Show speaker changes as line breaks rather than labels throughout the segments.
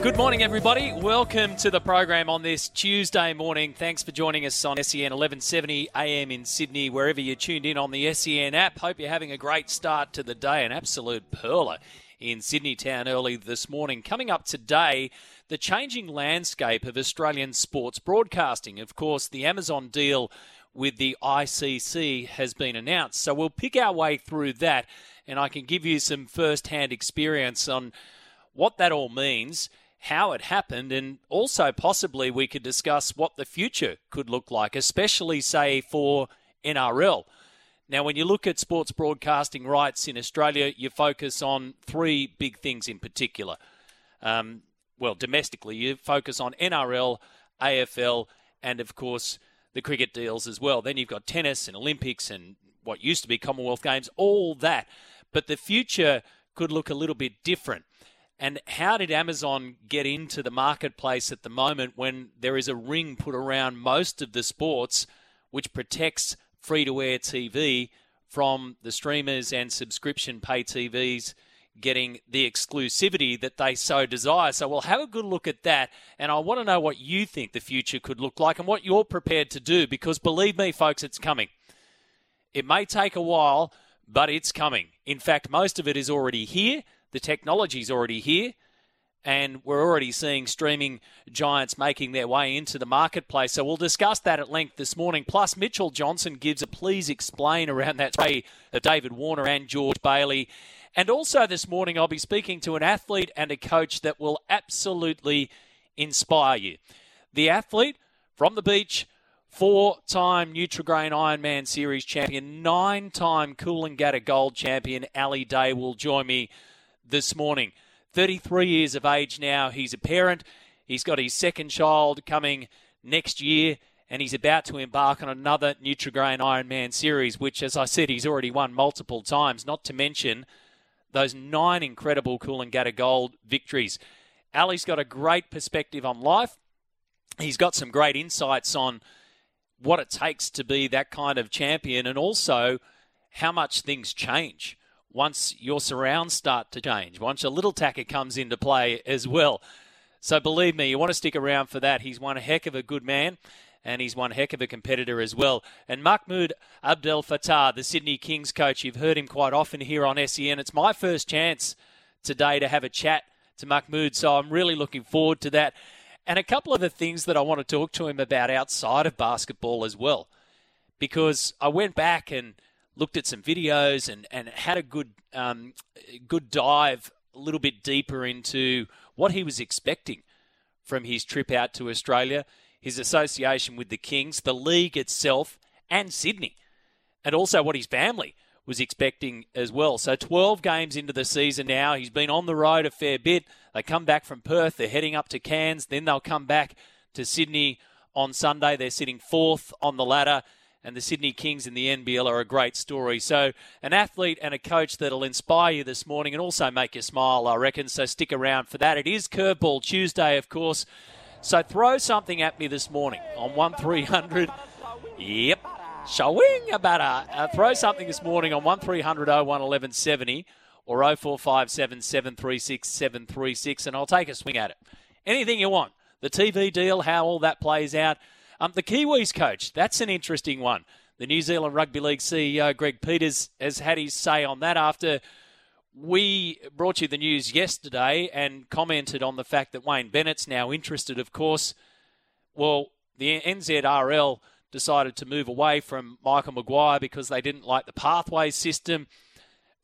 Good morning, everybody. Welcome to the program on this Tuesday morning. Thanks for joining us on SEN 1170 AM in Sydney, wherever you're tuned in on the SEN app. Hope you're having a great start to the day. An absolute perler in Sydney town early this morning. Coming up today, the changing landscape of Australian sports broadcasting. Of course, the Amazon deal with the ICC has been announced. So we'll pick our way through that, and I can give you some first hand experience on what that all means how it happened, and also possibly we could discuss what the future could look like, especially, say, for NRL. Now, when you look at sports broadcasting rights in Australia, you focus on three big things in particular. Um, well, domestically, you focus on NRL, AFL, and of course the cricket deals as well. Then you've got tennis and Olympics and what used to be Commonwealth Games, all that. But the future could look a little bit different. And how did Amazon get into the marketplace at the moment when there is a ring put around most of the sports which protects free to air TV from the streamers and subscription pay TVs getting the exclusivity that they so desire? So we'll have a good look at that. And I want to know what you think the future could look like and what you're prepared to do because believe me, folks, it's coming. It may take a while, but it's coming. In fact, most of it is already here. The technology's already here, and we're already seeing streaming giants making their way into the marketplace. So we'll discuss that at length this morning. Plus, Mitchell Johnson gives a please explain around that of David Warner and George Bailey. And also this morning, I'll be speaking to an athlete and a coach that will absolutely inspire you. The athlete from the beach, four time Nutrigrain Ironman Series champion, nine time Coolangatta Gold champion, Ali Day will join me this morning. 33 years of age now. He's a parent. He's got his second child coming next year, and he's about to embark on another Nutrigrain Ironman series, which, as I said, he's already won multiple times, not to mention those nine incredible Coolangatta Gold victories. Ali's got a great perspective on life. He's got some great insights on what it takes to be that kind of champion and also how much things change once your surrounds start to change, once a little tacker comes into play as well. So believe me, you want to stick around for that. He's one heck of a good man. And he's one heck of a competitor as well. And Mahmoud Abdelfattah, the Sydney Kings coach, you've heard him quite often here on SEN. It's my first chance today to have a chat to Mahmoud, so I'm really looking forward to that. And a couple of the things that I want to talk to him about outside of basketball as well. Because I went back and looked at some videos and, and had a good um, good dive a little bit deeper into what he was expecting from his trip out to Australia, his association with the Kings, the league itself, and Sydney, and also what his family was expecting as well. So 12 games into the season now. He's been on the road a fair bit. They come back from Perth, they're heading up to Cairns, then they'll come back to Sydney on Sunday. They're sitting fourth on the ladder and the Sydney Kings in the NBL are a great story. So, an athlete and a coach that'll inspire you this morning and also make you smile, I reckon. So, stick around for that. It is Curveball Tuesday, of course. So, throw something at me this morning on 1300. Yep. Showing a uh, throw something this morning on 1300 01 1170 or 0457 736 736 and I'll take a swing at it. Anything you want. The TV deal, how all that plays out. Um, the Kiwis coach, that's an interesting one. The New Zealand Rugby League CEO, Greg Peters, has had his say on that after we brought you the news yesterday and commented on the fact that Wayne Bennett's now interested, of course. Well, the NZRL decided to move away from Michael Maguire because they didn't like the pathway system.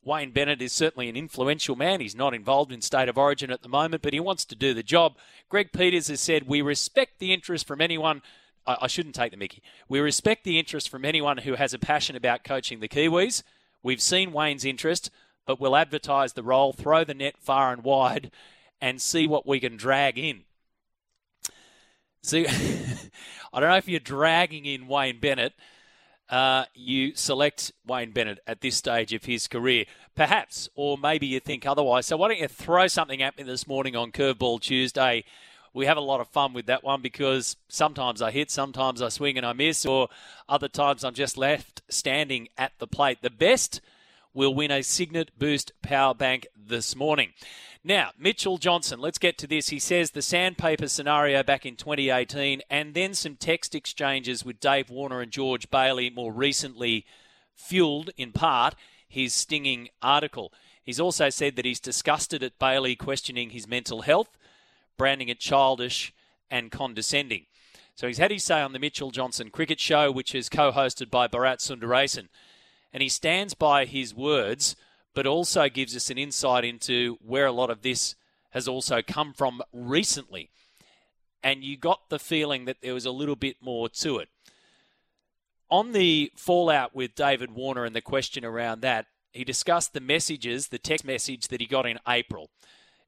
Wayne Bennett is certainly an influential man. He's not involved in state of origin at the moment, but he wants to do the job. Greg Peters has said, We respect the interest from anyone I, I shouldn't take the mickey. We respect the interest from anyone who has a passion about coaching the Kiwis. We've seen Wayne's interest, but we'll advertise the role, throw the net far and wide, and see what we can drag in. See, I don't know if you're dragging in Wayne Bennett. Uh, you select Wayne Bennett at this stage of his career. Perhaps, or maybe you think otherwise. So why don't you throw something at me this morning on Curveball Tuesday? We have a lot of fun with that one because sometimes I hit, sometimes I swing and I miss, or other times I'm just left standing at the plate. The best will win a Cygnett Boost power bank this morning. Now, Mitchell Johnson, let's get to this. He says the sandpaper scenario back in 2018 and then some text exchanges with Dave Warner and George Bailey more recently fueled, in part, his stinging article. He's also said that he's disgusted at Bailey questioning his mental health, branding it childish and condescending. So he's had his say on the Mitchell Johnson Cricket Show, which is co hosted by Bharat Sundaresan. And he stands by his words, but also gives us an insight into where a lot of this has also come from recently. And you got the feeling that there was a little bit more to it on the fallout with David Warner and the question around that, he discussed the messages, the text message that he got in April.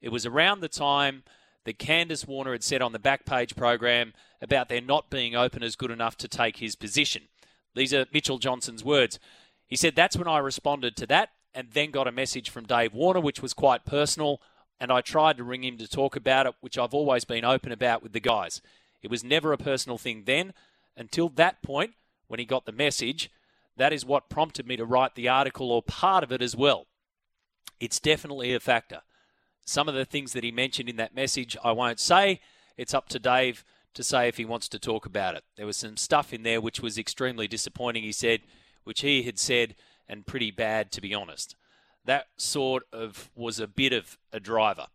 It was around the time that Candice Warner had said on the Backpage program about there not being openers good enough to take his position. These are Mitchell Johnson's words. He said, That's when I responded to that and then got a message from Dave Warner, which was quite personal. And I tried to ring him to talk about it, which I've always been open about with the guys. It was never a personal thing then. Until that point, when he got the message, that is what prompted me to write the article or part of it as well. It's definitely a factor. Some of the things that he mentioned in that message, I won't say. It's up to Dave to say if he wants to talk about it. There was some stuff in there which was extremely disappointing, he said, which he had said, and pretty bad, to be honest. That sort of was a bit of a driver,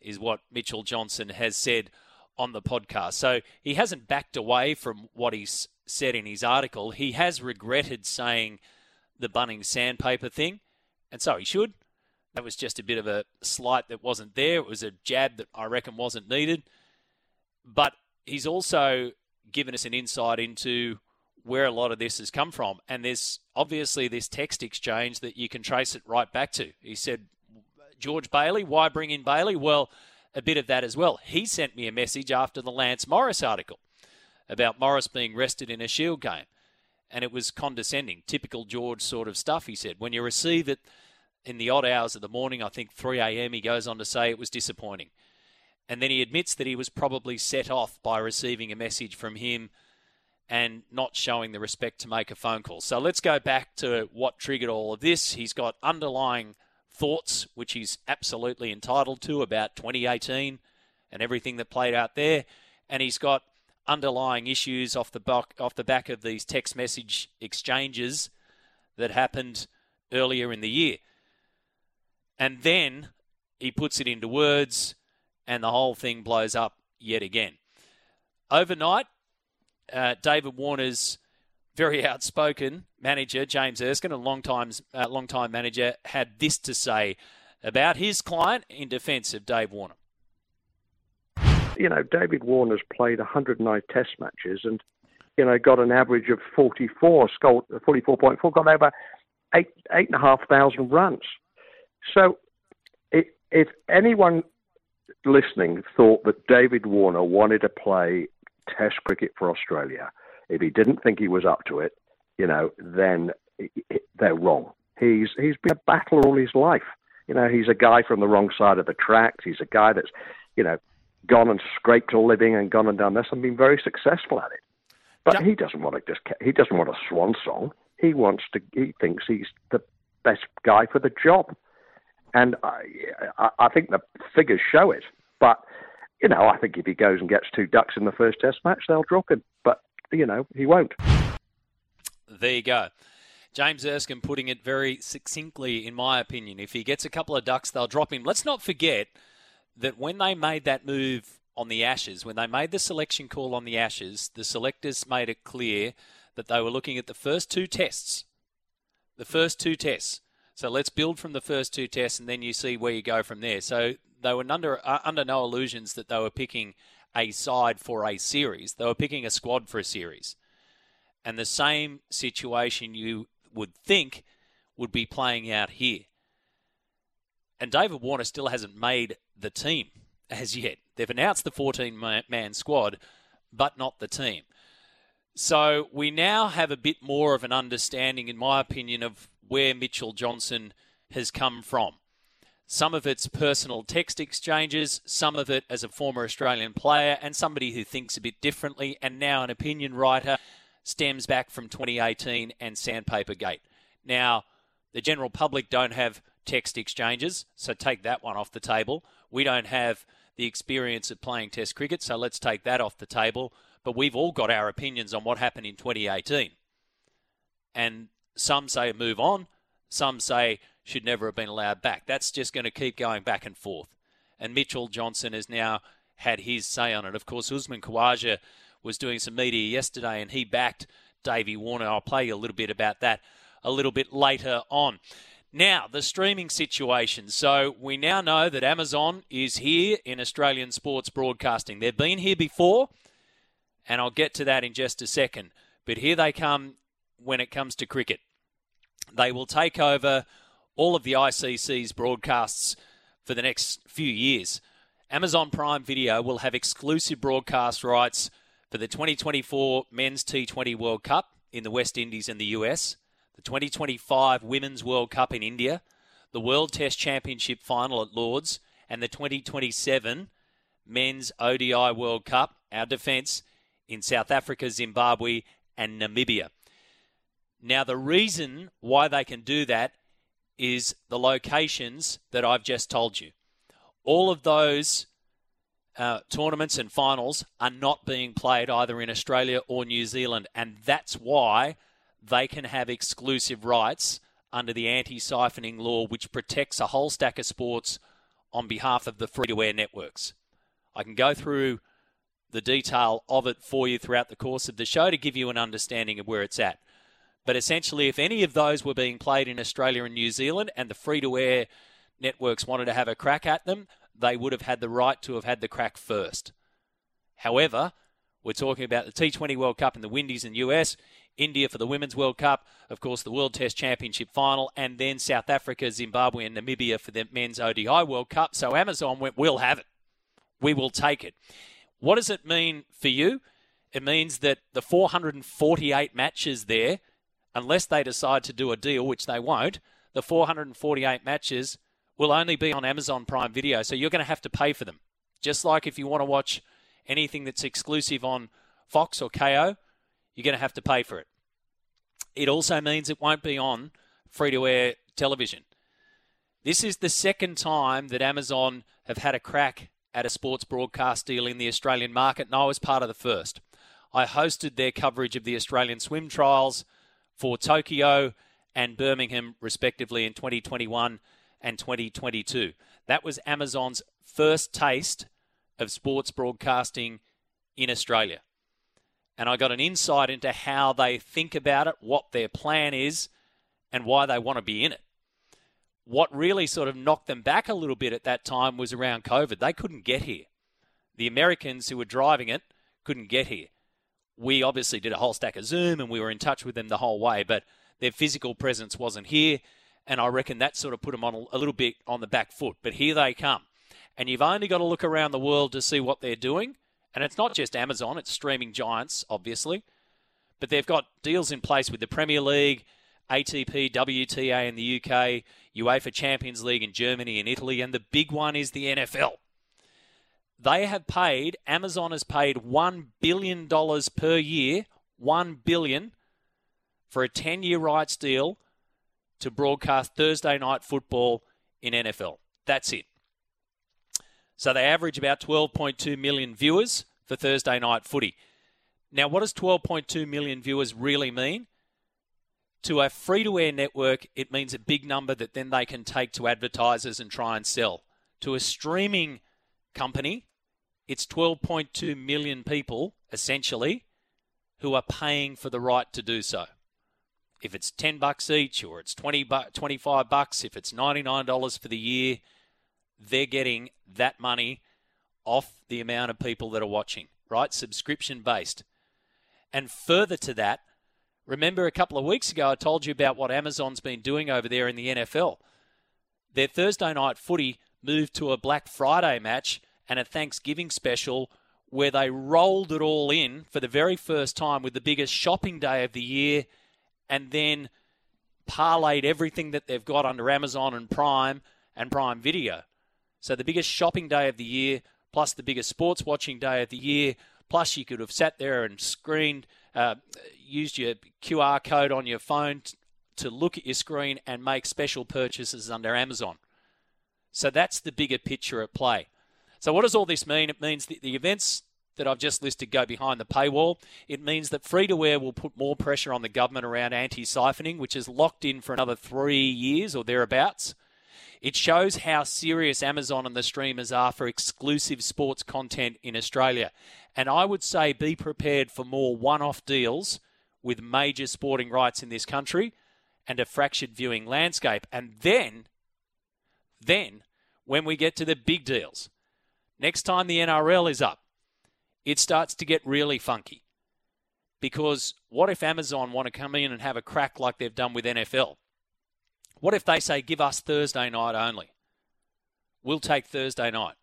is what Mitchell Johnson has said on the podcast. So he hasn't backed away from what he's said in his article, he has regretted saying the Bunnings sandpaper thing, and so he should. That was just a bit of a slight that wasn't there. It was a jab that I reckon wasn't needed. But he's also given us an insight into where a lot of this has come from. And there's obviously this text exchange that you can trace it right back to. He said, George Bailey, why bring in Bailey? Well, a bit of that as well. He sent me a message after the Lance Morris article about Morris being rested in a Shield game. And it was condescending, typical George sort of stuff, he said. When you receive it in the odd hours of the morning, I think 3 a.m., he goes on to say it was disappointing. And then he admits that he was probably set off by receiving a message from him and not showing the respect to make a phone call. So let's go back to what triggered all of this. He's got underlying thoughts, which he's absolutely entitled to about 2018 and everything that played out there. And he's got underlying issues off the back off the back of these text message exchanges that happened earlier in the year. And then he puts it into words and the whole thing blows up yet again. Overnight, uh, David Warner's very outspoken manager, James Erskine, a long time, uh, long time manager, had this to say about his client in defence of Dave Warner
you know, David Warner's played 109 test matches and, you know, got an average of 44, scored 44.4, got over eight, eight and a half thousand runs. So it, if anyone listening thought that David Warner wanted to play test cricket for Australia, if he didn't think he was up to it, you know, then they're wrong. He's he's been a battler all his life. You know, he's a guy from the wrong side of the tracks. He's a guy that's, you know, gone and scraped a living and gone and done this and been very successful at it. But he doesn't want to just he doesn't want a swan song. He wants to. He thinks he's the best guy for the job, and I, I, think the figures show it. But you know, I think if he goes and gets two ducks in the first Test match, they'll drop him. But you know, he won't.
There you go. James Erskine putting it very succinctly, in my opinion. If he gets a couple of ducks, they'll drop him. Let's not forget that when they made that move on the Ashes, when they made the selection call on the Ashes, the selectors made it clear that they were looking at the first two tests. The first two tests. So let's build from the first two tests, and then you see where you go from there. So they were under uh, under no illusions that they were picking a side for a series. They were picking a squad for a series, and the same situation you would think would be playing out here. And David Warner still hasn't made the team as yet. They've announced the 14 man squad, but not the team. So we now have a bit more of an understanding, in my opinion, of where Mitchell Johnson has come from. Some of it's personal text exchanges, some of it as a former Australian player and somebody who thinks a bit differently, and now an opinion writer stems back from 2018 and Sandpaper Gate. Now, the general public don't have text exchanges, so take that one off the table. We don't have the experience of playing Test cricket, so let's take that off the table. But we've all got our opinions on what happened in 2018. And some say move on, some say should never have been allowed back. That's just going to keep going back and forth. And Mitchell Johnson has now had his say on it. Of course, Usman Khawaja was doing some media yesterday and he backed Davey Warner. I'll play you a little bit about that a little bit later on. Now, the streaming situation. So, we now know that Amazon is here in Australian sports broadcasting. They've been here before, and I'll get to that in just a second. But here they come when it comes to cricket. They will take over all of the ICC's broadcasts for the next few years. Amazon Prime Video will have exclusive broadcast rights for the 2024 Men's T20 World Cup in the West Indies and the US, the 2025 Women's World Cup in India, the World Test Championship final at Lords, and the 2027 Men's ODI World Cup, our defence, in South Africa, Zimbabwe, and Namibia. Now, the reason why they can do that is the locations that I've just told you. All of those uh, tournaments and finals are not being played either in Australia or New Zealand, and that's why they can have exclusive rights under the anti siphoning law, which protects a whole stack of sports on behalf of the free to air networks. I can go through the detail of it for you throughout the course of the show to give you an understanding of where it's at. But essentially, if any of those were being played in Australia and New Zealand and the free to air networks wanted to have a crack at them, they would have had the right to have had the crack first. However, we're talking about the T20 World Cup in the Windies and US, India for the Women's World Cup, of course, the World Test Championship final, and then South Africa, Zimbabwe, and Namibia for the Men's ODI World Cup. So Amazon went, we'll have it. We will take it. What does it mean for you? It means that the 448 matches there unless they decide to do a deal, which they won't, the 448 matches will only be on Amazon Prime Video. So you're going to have to pay for them. Just like if you want to watch anything that's exclusive on Fox or Kayo, you're going to have to pay for it. It also means it won't be on free to air television. This is the second time that Amazon have had a crack at a sports broadcast deal in the Australian market, and I was part of the first. I hosted their coverage of the Australian swim trials for Tokyo and Birmingham, respectively, in 2021 and 2022. That was Amazon's first taste of sports broadcasting in Australia. And I got an insight into how they think about it, what their plan is, and why they want to be in it. What really sort of knocked them back a little bit at that time was around COVID. They couldn't get here. The Americans who were driving it couldn't get here we obviously did a whole stack of Zoom and we were in touch with them the whole way, but their physical presence wasn't here. And I reckon that sort of put them on a, little bit on the back foot. But here they come. And you've only got to look around the world to see what they're doing. And it's not just Amazon, it's streaming giants, obviously. But they've got deals in place with the Premier League, ATP, WTA in the UK, UEFA Champions League in Germany and Italy, and the big one is the NFL. They have paid, Amazon has paid $1 billion per year, 1 billion for a 10 year rights deal to broadcast Thursday night football in NFL. That's it. So they average about 12.2 million viewers for Thursday night footy. Now, what does 12.2 million viewers really mean? To a free to air network, it means a big number that then they can take to advertisers and try and sell. To a streaming company, it's 12.2 million people, essentially, who are paying for the right to do so. If it's 10 bucks each or it's 20 bu- 25 bucks, if it's $99 for the year, they're getting that money off the amount of people that are watching, right? Subscription based. And further to that, remember a couple of weeks ago I told you about what Amazon's been doing over there in the NFL. their Thursday night footy moved to a Black Friday match and a Thanksgiving special where they rolled it all in for the very first time with the biggest shopping day of the year and then parlayed everything that they've got under Amazon and Prime and Prime Video. So the biggest shopping day of the year, plus the biggest sports watching day of the year, plus you could have sat there and screened, uh, used your QR code on your phone t- to look at your screen and make special purchases under Amazon. So that's the bigger picture at play. So what does all this mean? It means that the events that I've just listed go behind the paywall. It means that free to air will put more pressure on the government around anti siphoning, which is locked in for another three years or thereabouts. It shows how serious Amazon and the streamers are for exclusive sports content in Australia. And I would say be prepared for more one off deals with major sporting rights in this country and a fractured viewing landscape. And then, then, when we get to the big deals, next time the NRL is up, it starts to get really funky. Because what if Amazon want to come in and have a crack like they've done with NFL? What if they say, give us Thursday night only? We'll take Thursday night.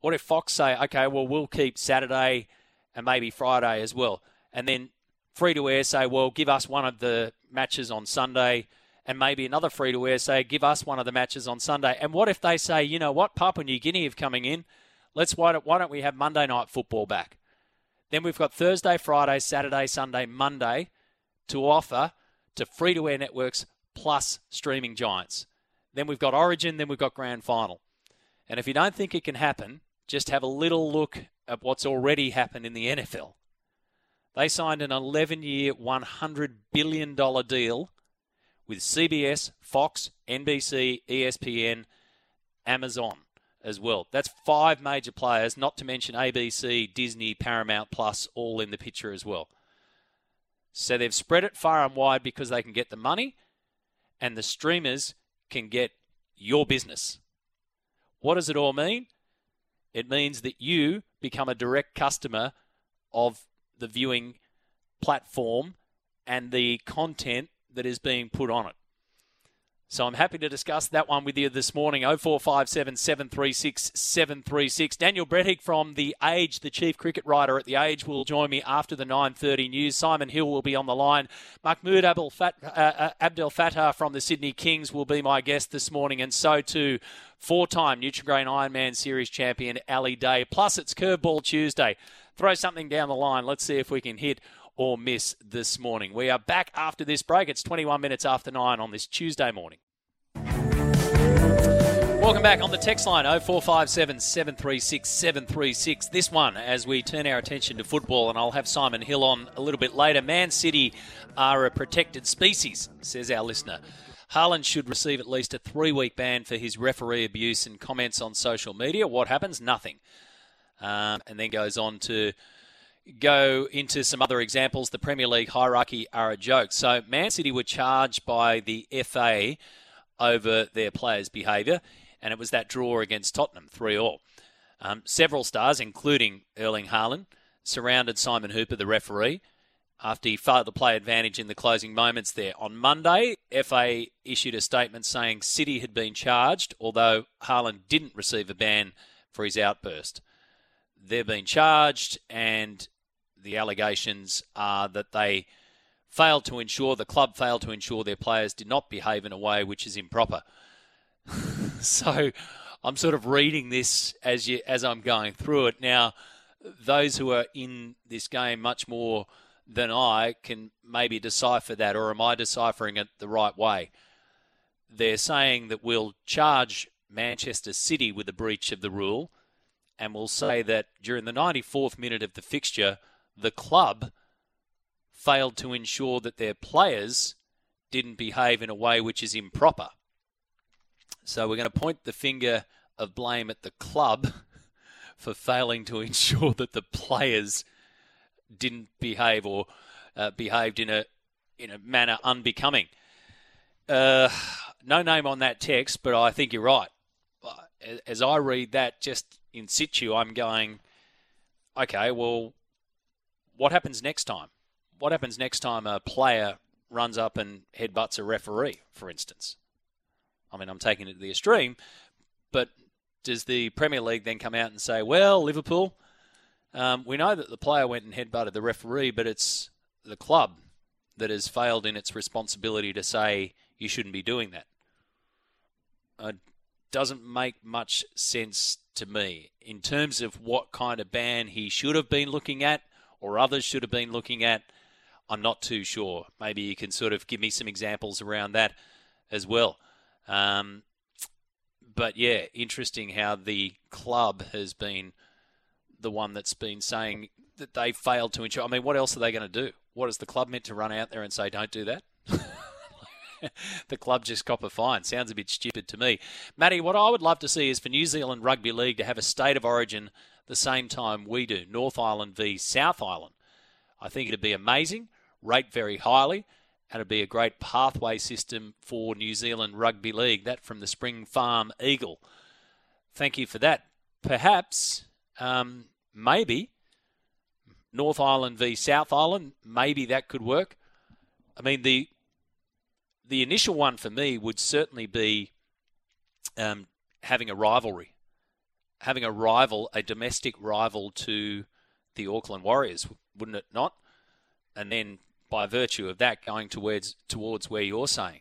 What if Fox say, okay, well, we'll keep Saturday and maybe Friday as well? And then free to air say, well, give us one of the matches on Sunday, and maybe another free to air say, give us one of the matches on Sunday. And what if they say, you know what, Papua New Guinea have coming in? Let's why don't, why don't we have Monday night football back? Then we've got Thursday, Friday, Saturday, Sunday, Monday to offer to free to air networks plus streaming giants. Then we've got Origin, then we've got Grand Final. And if you don't think it can happen, just have a little look at what's already happened in the NFL. They signed an 11 year, $100 billion deal with CBS, Fox, NBC, ESPN, Amazon as well. That's five major players, not to mention ABC, Disney, Paramount Plus, all in the picture as well. So they've spread it far and wide because they can get the money and the streamers can get your business. What does it all mean? It means that you become a direct customer of the viewing platform and the content that is being put on it. So I'm happy to discuss that one with you this morning. 0457 736 736. Daniel Brettig from The Age, the chief cricket writer at The Age, will join me after the 9.30 news. Simon Hill will be on the line. Fat, uh, uh, Abdelfattah from the Sydney Kings will be my guest this morning, and so too four-time Nutrigrain Ironman Series champion Ali Day. Plus, it's Curveball Tuesday. Throw something down the line. Let's see if we can hit or miss this morning. We are back after this break. It's 21 minutes after 9 on this Tuesday morning. Welcome back on the text line 0457 736 736. This one, as we turn our attention to football, and I'll have Simon Hill on a little bit later. Man City are a protected species, says our listener. Haaland should receive at least a three week ban for his referee abuse and comments on social media. What happens? Nothing. Um, and then goes on to go into some other examples. The Premier League hierarchy are a joke. So, Man City were charged by the FA over their players' behaviour, and it was that draw against Tottenham, 3 all. Um, several stars, including Erling Haaland, surrounded Simon Hooper, the referee, after he failed to play advantage in the closing moments there. On Monday, FA issued a statement saying City had been charged, although Haaland didn't receive a ban for his outburst. They've been charged, and the allegations are that they failed to ensure, the club failed to ensure their players did not behave in a way which is improper. so I'm sort of reading this as you, as I'm going through it. Now, those who are in this game much more than I can maybe decipher that, or am I deciphering it the right way? They're saying that we'll charge Manchester City with a breach of the rule, and we'll say that during the 94th minute of the fixture, the club failed to ensure that their players didn't behave in a way which is improper. So we're going to point the finger of blame at the club for failing to ensure that the players didn't behave or uh, behaved in a in a manner unbecoming. Uh, no name on that text, but I think you're right. As I read that just in situ, I'm going, okay, well, what happens next time? what happens next time a player runs up and headbutts a referee, for instance? I mean, I'm taking it to the extreme, but does the Premier League then come out and say, well, Liverpool, um, we know that the player went and headbutted the referee, but it's the club that has failed in its responsibility to say you shouldn't be doing that. It doesn't make much sense to me in terms of what kind of ban he should have been looking at or others should have been looking at. I'm not too sure. Maybe you can sort of give me some examples around that as well. Um, but yeah, interesting how the club has been the one that's been saying that they failed to ensure. I mean, what else are they going to do? What is the club meant to run out there and say, don't do that? the club just cop a fine. Sounds a bit stupid to me. Matty, what I would love to see is for New Zealand Rugby League to have a state of origin the same time we do North Island v South Island. I think it'd be amazing, rate very highly, and it'd be a great pathway system for New Zealand Rugby League. That from the Spring Farm Eagle. Thank you for that. Perhaps, um, maybe, North Island v South Island, maybe that could work. I mean, the the initial one for me would certainly be um, having a rivalry, having a rival, a domestic rival to the Auckland Warriors, wouldn't it not? And then by virtue of that, going towards towards where you're saying,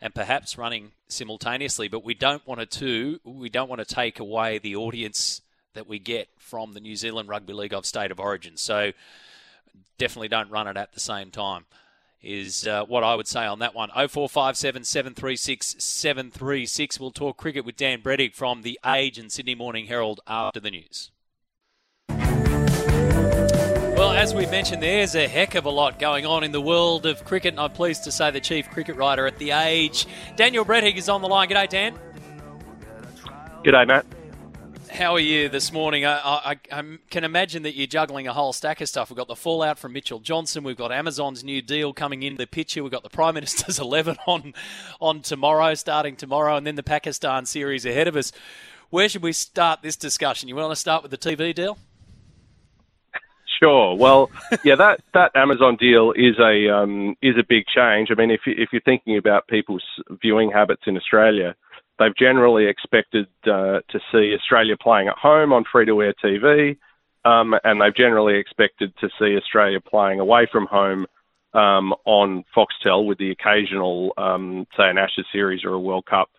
and perhaps running simultaneously. But we don't want to. We don't want to take away the audience that we get from the New Zealand Rugby League of State of Origin. So definitely don't run it at the same time is uh, what I would say on that one. 0457 736 736. We'll talk cricket with Dan Brettig from The Age and Sydney Morning Herald after the news. Well, as we mentioned, there's a heck of a lot going on in the world of cricket, and I'm pleased to say the chief cricket writer at The Age, Daniel Brettig, is on the line. G'day, Dan.
G'day, Matt
how are you this morning? I, I, I, can imagine that you're juggling a whole stack of stuff. We've got the fallout from Mitchell Johnson. We've got Amazon's new deal coming in the picture. We've got the Prime Minister's 11 on, on tomorrow, starting tomorrow, and then the Pakistan series ahead of us. Where should we start this discussion? You want to start with the TV deal?
Sure. Well, yeah, that, that Amazon deal is a um, is a big change. I mean, if if you're thinking about people's viewing habits in Australia, They've generally expected uh, to see Australia playing at home on free to air TV, um, and they've generally expected to see Australia playing away from home um, on Foxtel with the occasional, um, say, an Ashes series or a World Cup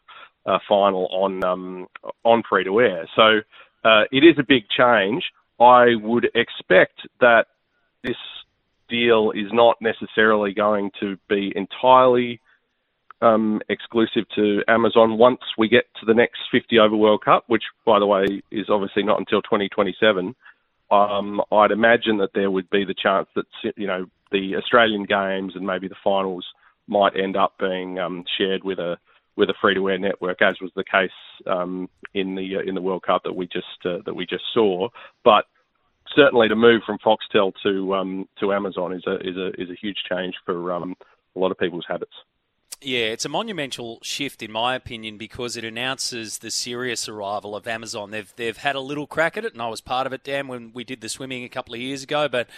uh, final on um, on free to air. So uh, it is a big change. I would expect that this deal is not necessarily going to be entirely um, exclusive to Amazon once we get to the next 50 over World Cup, which, by the way, is obviously not until 2027. Um, I'd imagine that there would be the chance that you know the Australian games and maybe the finals might end up being um, shared with a with a free to air network, as was the case um, in the uh, in the World Cup that we just uh, that we just saw. But certainly, to move from Foxtel to um, to Amazon is a is a is a huge change for um, a lot of people's habits.
Yeah, it's a monumental shift in my opinion because it announces the serious arrival of Amazon. They've they've had a little crack at it, and I was part of it, Dan, when we did the swimming a couple of years ago. But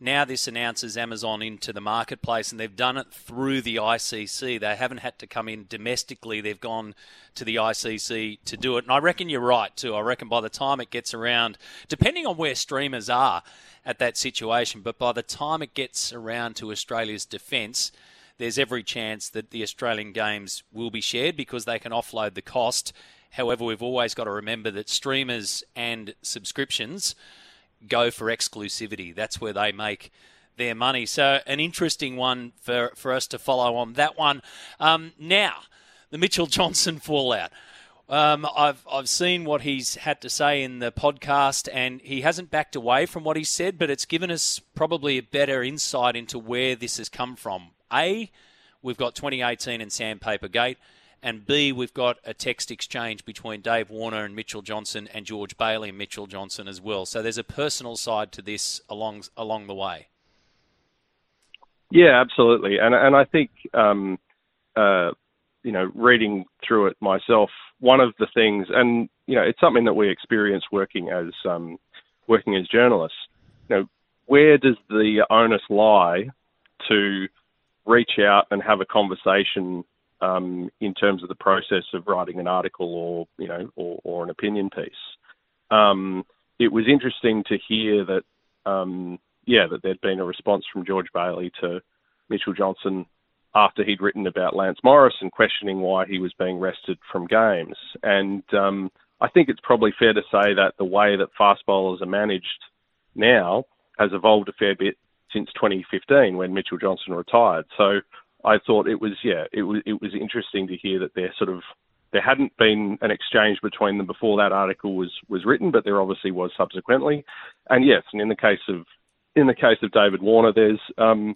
now this announces Amazon into the marketplace, and they've done it through the ICC. They haven't had to come in domestically; they've gone to the ICC to do it. And I reckon you're right too. I reckon by the time it gets around, depending on where streamers are at that situation, but by the time it gets around to Australia's defence there's every chance that the Australian games will be shared because they can offload the cost. However, we've always got to remember that streamers and subscriptions go for exclusivity. That's where they make their money. So, an interesting one for, for us to follow on that one. Um, now, the Mitchell Johnson fallout. Um, I've I've seen what he's had to say in the podcast, and he hasn't backed away from what he said, but it's given us probably a better insight into where this has come from. A, we've got 2018 and Sandpaper Gate, and B, we've got a text exchange between Dave Warner and Mitchell Johnson and George Bailey and Mitchell Johnson as well. So there's a personal side to this along along the way.
Yeah, absolutely, and and I think um, uh, you know reading through it myself, one of the things, and you know it's something that we experience working as um, working as journalists. You know, where does the onus lie to reach out and have a conversation um, in terms of the process of writing an article or you know or, or an opinion piece. Um, it was interesting to hear that um, yeah that there'd been a response from George Bailey to Mitchell Johnson after he'd written about Lance Morris and questioning why he was being rested from games. And um, I think it's probably fair to say that the way that fast bowlers are managed now has evolved a fair bit since 2015 when Mitchell Johnson retired. So I thought it was yeah it was it was interesting to hear that there sort of there hadn't been an exchange between them before that article was was written, but there obviously was subsequently. And yes, and in the case of in the case of David Warner, there's um,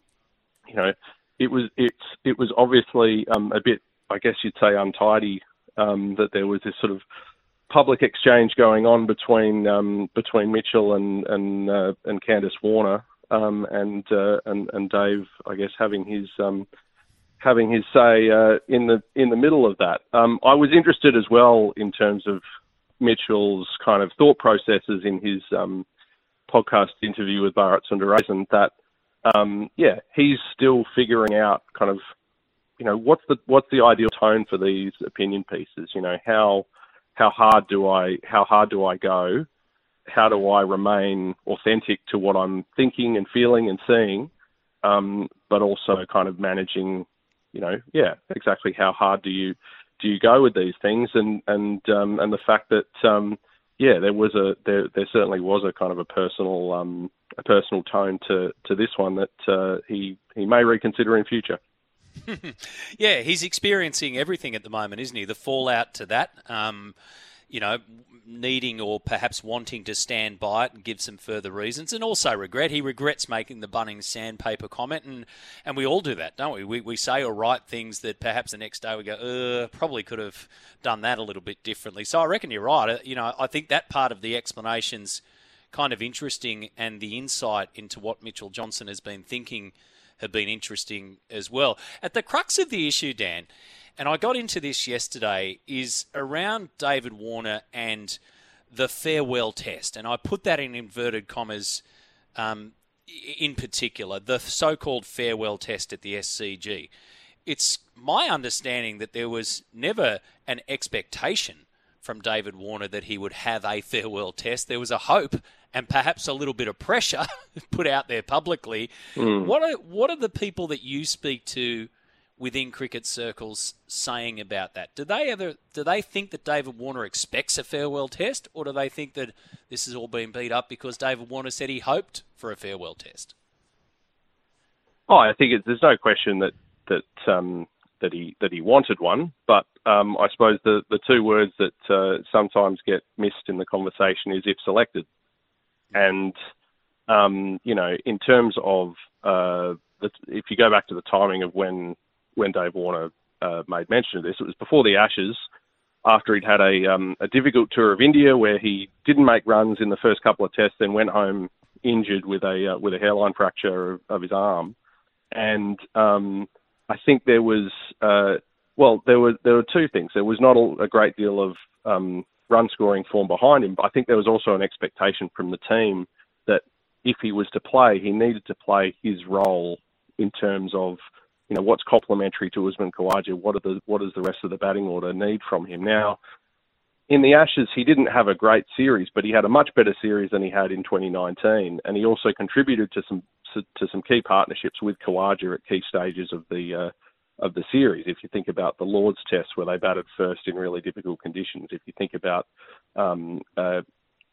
you know it was it's it was obviously um, a bit I guess you'd say untidy um, that there was this sort of public exchange going on between um, between Mitchell and and uh, and Candice Warner um, and uh, and and Dave I guess having his um, having his say uh, in the in the middle of that. Um, I was interested as well in terms of Mitchell's kind of thought processes in his um, podcast interview with Bharat Sundaresan that um, yeah, he's still figuring out kind of, you know, what's the what's the ideal tone for these opinion pieces? You know, how how hard do I how hard do I go? How do I remain authentic to what I'm thinking and feeling and seeing, um, but also kind of managing, you know, yeah, exactly how hard do you do you go with these things and and um, and the fact that um, yeah, there was a there there certainly was a kind of a personal um, a personal tone to to this one that uh, he he may reconsider in future.
yeah, he's experiencing everything at the moment, isn't he? The fallout to that. Um, you know, needing or perhaps wanting to stand by it and give some further reasons, and also regret. He regrets making the Bunnings sandpaper comment, and, and we all do that, don't we? we? We say or write things that perhaps the next day we go, uh, probably could have done that a little bit differently. So I reckon you're right. Uh, you know, I think that part of the explanation's kind of interesting, and the insight into what Mitchell Johnson has been thinking have been interesting as well. At the crux of the issue, Dan, and I got into this yesterday, is around David Warner and the farewell test. And I put that in inverted commas um, in particular, the so called farewell test at the SCG. It's my understanding that there was never an expectation from David Warner that he would have a farewell test. There was a hope and perhaps a little bit of pressure put out there publicly. Mm. What are what are the people that you speak to within cricket circles saying about that? Do they ever do they think that David Warner expects a farewell test, or do they think that this has all been beat up because David Warner said he hoped for a farewell test?
Oh, I think it, there's no question that that um, that he that he wanted one, but um, I suppose the the two words that uh, sometimes get missed in the conversation is if selected, and um, you know in terms of uh, if you go back to the timing of when when Dave Warner uh, made mention of this. It was before the Ashes, after he'd had a, um, a difficult tour of India where he didn't make runs in the first couple of tests, then went home injured with a uh, with a hairline fracture of, of his arm, and um, I think there was uh, well there were there were two things. There was not a, a great deal of um, run scoring form behind him, but I think there was also an expectation from the team that if he was to play, he needed to play his role in terms of you know, what's complementary to Usman Khawaja? What are the what does the rest of the batting order need from him? Now, in the Ashes, he didn't have a great series, but he had a much better series than he had in 2019, and he also contributed to some to some key partnerships with Khawaja at key stages of the uh, of the series. If you think about the Lords Test, where they batted first in really difficult conditions, if you think about um, uh,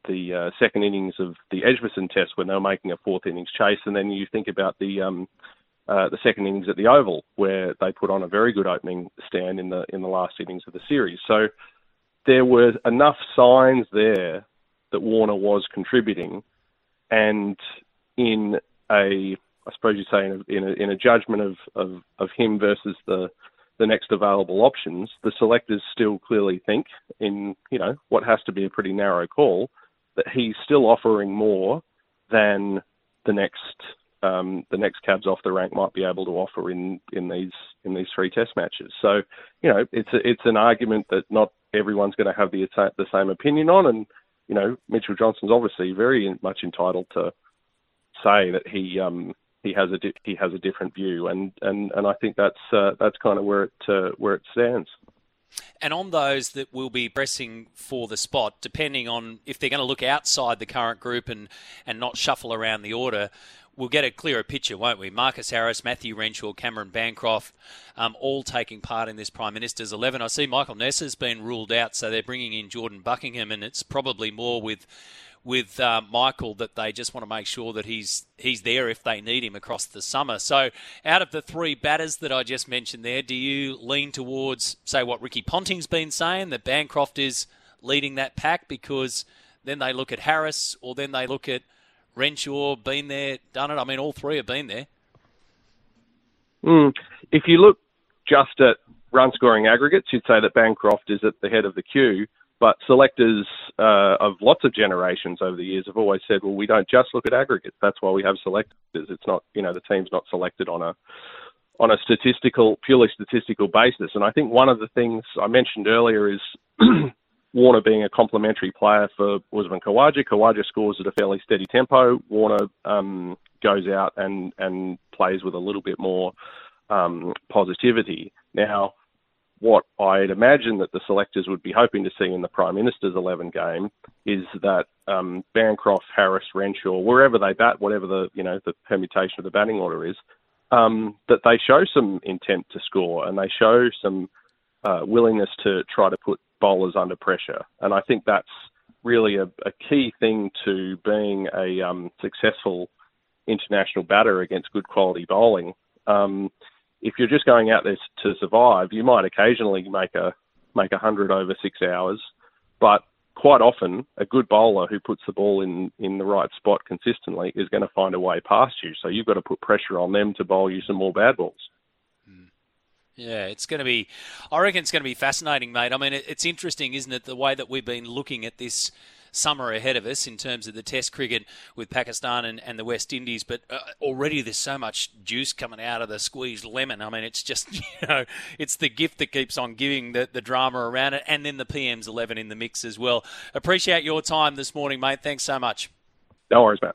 the uh, second innings of the Edgbaston Test when they were making a fourth innings chase, and then you think about the um, uh, the second innings at the Oval, where they put on a very good opening stand in the in the last innings of the series. So there were enough signs there that Warner was contributing, and in a I suppose you say in a, in a, in a judgment of, of, of him versus the the next available options, the selectors still clearly think in you know what has to be a pretty narrow call that he's still offering more than the next um, the next cabs off the rank might be able to offer in, in these in these three test matches. So, you know, it's a, it's an argument that not everyone's going to have the the same opinion on, and you know, Mitchell Johnson's obviously very much entitled to say that he um, he has a di- he has a different view, and and and I think that's uh, that's kind of where it uh, where it stands.
And on those that will be pressing for the spot, depending on if they're going to look outside the current group and, and not shuffle around the order, we'll get a clearer picture, won't we? Marcus Harris, Matthew Renshaw, Cameron Bancroft, um, all taking part in this Prime Minister's 11. I see Michael Neser's been ruled out, so they're bringing in Jordan Buckingham, and it's probably more with with uh, Michael that they just want to make sure that he's he's there if they need him across the summer. So, out of the three batters that I just mentioned there, do you lean towards say what Ricky Ponting's been saying that Bancroft is leading that pack because then they look at Harris or then they look at Renshaw, been there, done it. I mean, all three have been there.
Mm. If you look just at run scoring aggregates, you'd say that Bancroft is at the head of the queue. But selectors uh, of lots of generations over the years have always said, well, we don't just look at aggregates. That's why we have selectors. It's not, you know, the team's not selected on a on a statistical, purely statistical basis. And I think one of the things I mentioned earlier is Warner being a complementary player for Usman Khawaja. Khawaja scores at a fairly steady tempo. Warner um, goes out and, and plays with a little bit more um, positivity. Now, what I'd imagine that the selectors would be hoping to see in the Prime Minister's 11 game is that um, Bancroft, Harris, Renshaw, wherever they bat, whatever the you know the permutation of the batting order is, um, that they show some intent to score and they show some uh, willingness to try to put bowlers under pressure. And I think that's really a, a key thing to being a um, successful international batter against good quality bowling. Um, if you're just going out there to survive, you might occasionally make a make a hundred over six hours, but quite often a good bowler who puts the ball in in the right spot consistently is going to find a way past you. So you've got to put pressure on them to bowl you some more bad balls.
Yeah, it's going to be. I reckon it's going to be fascinating, mate. I mean, it's interesting, isn't it, the way that we've been looking at this summer ahead of us in terms of the Test cricket with Pakistan and, and the West Indies. But uh, already there's so much juice coming out of the squeezed lemon. I mean, it's just you know, it's the gift that keeps on giving the the drama around it, and then the PM's 11 in the mix as well. Appreciate your time this morning, mate. Thanks so much.
No worries, mate.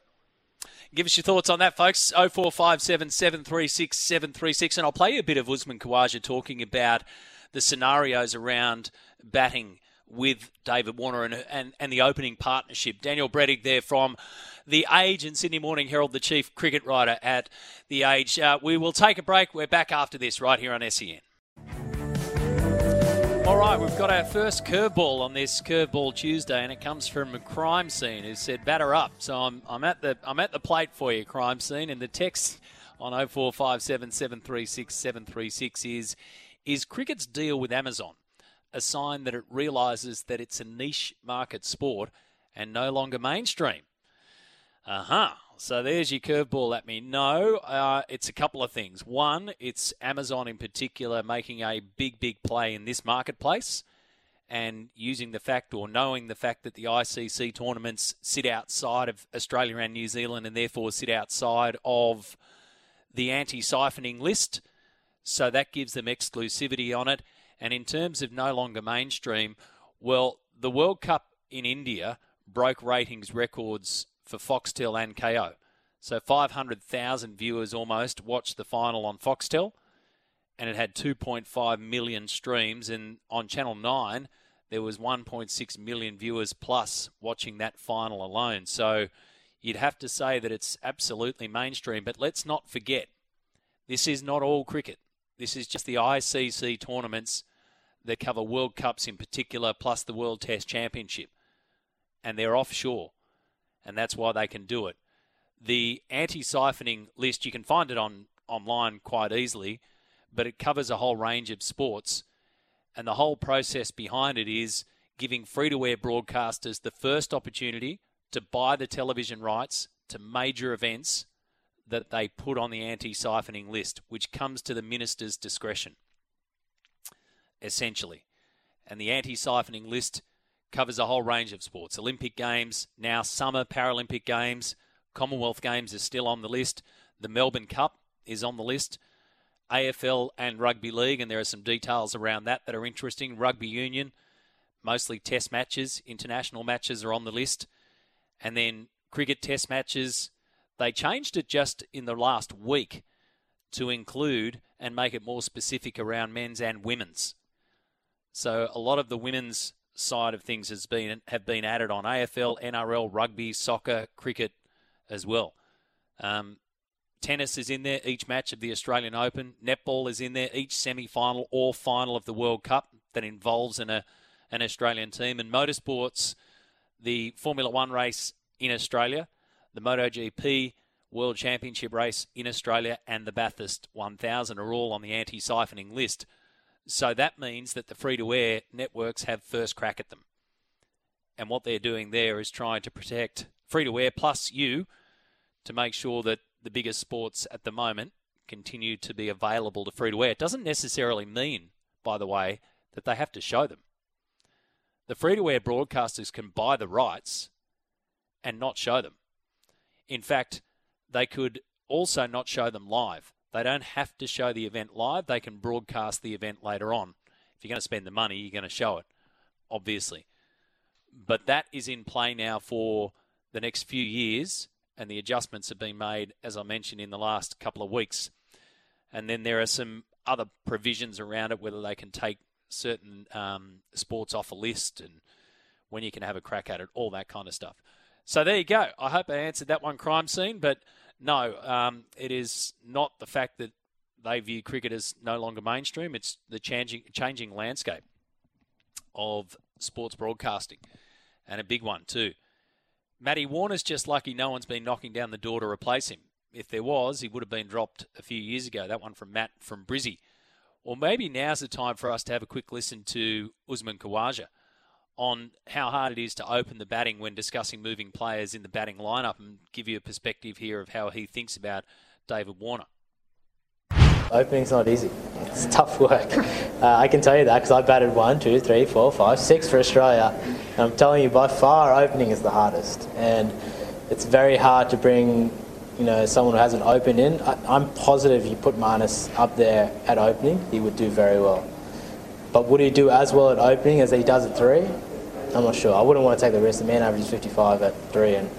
Give us your thoughts on that, folks. 0457 736 736. And I'll play you a bit of Usman Khawaja talking about the scenarios around batting with David Warner and, and, and the opening partnership. Daniel Brettig there from The Age and Sydney Morning Herald, the chief cricket writer at The Age. Uh, we will take a break. We're back after this right here on SEN. All right, we've got our first curveball on this curveball Tuesday, and it comes from a crime scene who said batter up. So I'm, I'm at the I'm at the plate for you, crime scene, and the text on 0457 736 736 is is cricket's deal with Amazon a sign that it realizes that it's a niche market sport and no longer mainstream. Uh huh. So there's your curveball at me. No, uh, it's a couple of things. One, it's Amazon in particular making a big, big play in this marketplace and using the fact or knowing the fact that the ICC tournaments sit outside of Australia and New Zealand and therefore sit outside of the anti siphoning list. So that gives them exclusivity on it. And in terms of no longer mainstream, well, the World Cup in India broke ratings records for Foxtel and Kayo. So 500,000 viewers almost watched the final on Foxtel, and it had 2.5 million streams. And on Channel 9, there was 1.6 million viewers plus watching that final alone. So you'd have to say that it's absolutely mainstream. But let's not forget, this is not all cricket. This is just the ICC tournaments that cover World Cups in particular, plus the World Test Championship. And they're offshore, and that's why they can do it. The anti siphoning list, you can find it on online quite easily, but it covers a whole range of sports. And the whole process behind it is giving free to air broadcasters the first opportunity to buy the television rights to major events that they put on the anti siphoning list, which comes to the minister's discretion essentially. And the anti siphoning list covers a whole range of sports Olympic Games, now Summer Paralympic Games, Commonwealth Games is still on the list, the Melbourne Cup is on the list. AFL and Rugby League, and there are some details around that that are interesting. Rugby Union, mostly test matches, international matches are on the list. And then cricket test matches, They changed it just in the last week to include and make it more specific around men's and women's. So a lot of the women's side of things has been have been added on AFL, NRL, rugby, soccer, cricket as well. Um, tennis is in there each match of the Australian Open. Netball is in there each semi-final or final of the World Cup that involves an, a, an Australian team. And motorsports, the Formula One race in Australia, the MotoGP World Championship race in Australia, and the Bathurst 1000 are all on the anti-siphoning list. So that means that the free to air networks have first crack at them. And what they're doing there is trying to protect free to air plus you to make sure that the biggest sports at the moment continue to be available to free to air. It doesn't necessarily mean, by the way, that they have to show them. The free to air broadcasters can buy the rights and not show them. In fact, they could also not show them live. They don't have to show the event live. They can broadcast the event later on. If you're going to spend the money, you're going to show it, obviously. But that is in play now for the next few years, and the adjustments have been made, as I mentioned, in the last couple of weeks. And then there are some other provisions around it, whether they can take certain um, sports off a list and when you can have a crack at it, all that kind of stuff. So there you go. I hope I answered that one crime scene, but no, um, it is not the fact that they view cricket as no longer mainstream. It's the changing changing landscape of sports broadcasting, and a big one too. Matty Warner's just lucky no one's been knocking down the door to replace him. If there was, he would have been dropped a few years ago. That one from Matt from Brizzy. Or maybe now's the time for us to have a quick listen to Usman Khawaja on how hard it is to open the batting when discussing moving players in the batting lineup and give you a perspective here of how he thinks about David Warner.
Opening's not easy. It's tough work. Uh, I can tell you that because I batted one, two, three, four, five, six for Australia. And I'm telling you, by far, opening is the hardest. And it's very hard to bring, you know, someone who hasn't opened in. I, am positive you put Marnus up there at opening, he would do very well. But would he do as well at opening as he does at three? I'm not sure. I wouldn't want to take the risk. The man averages 55 at three, and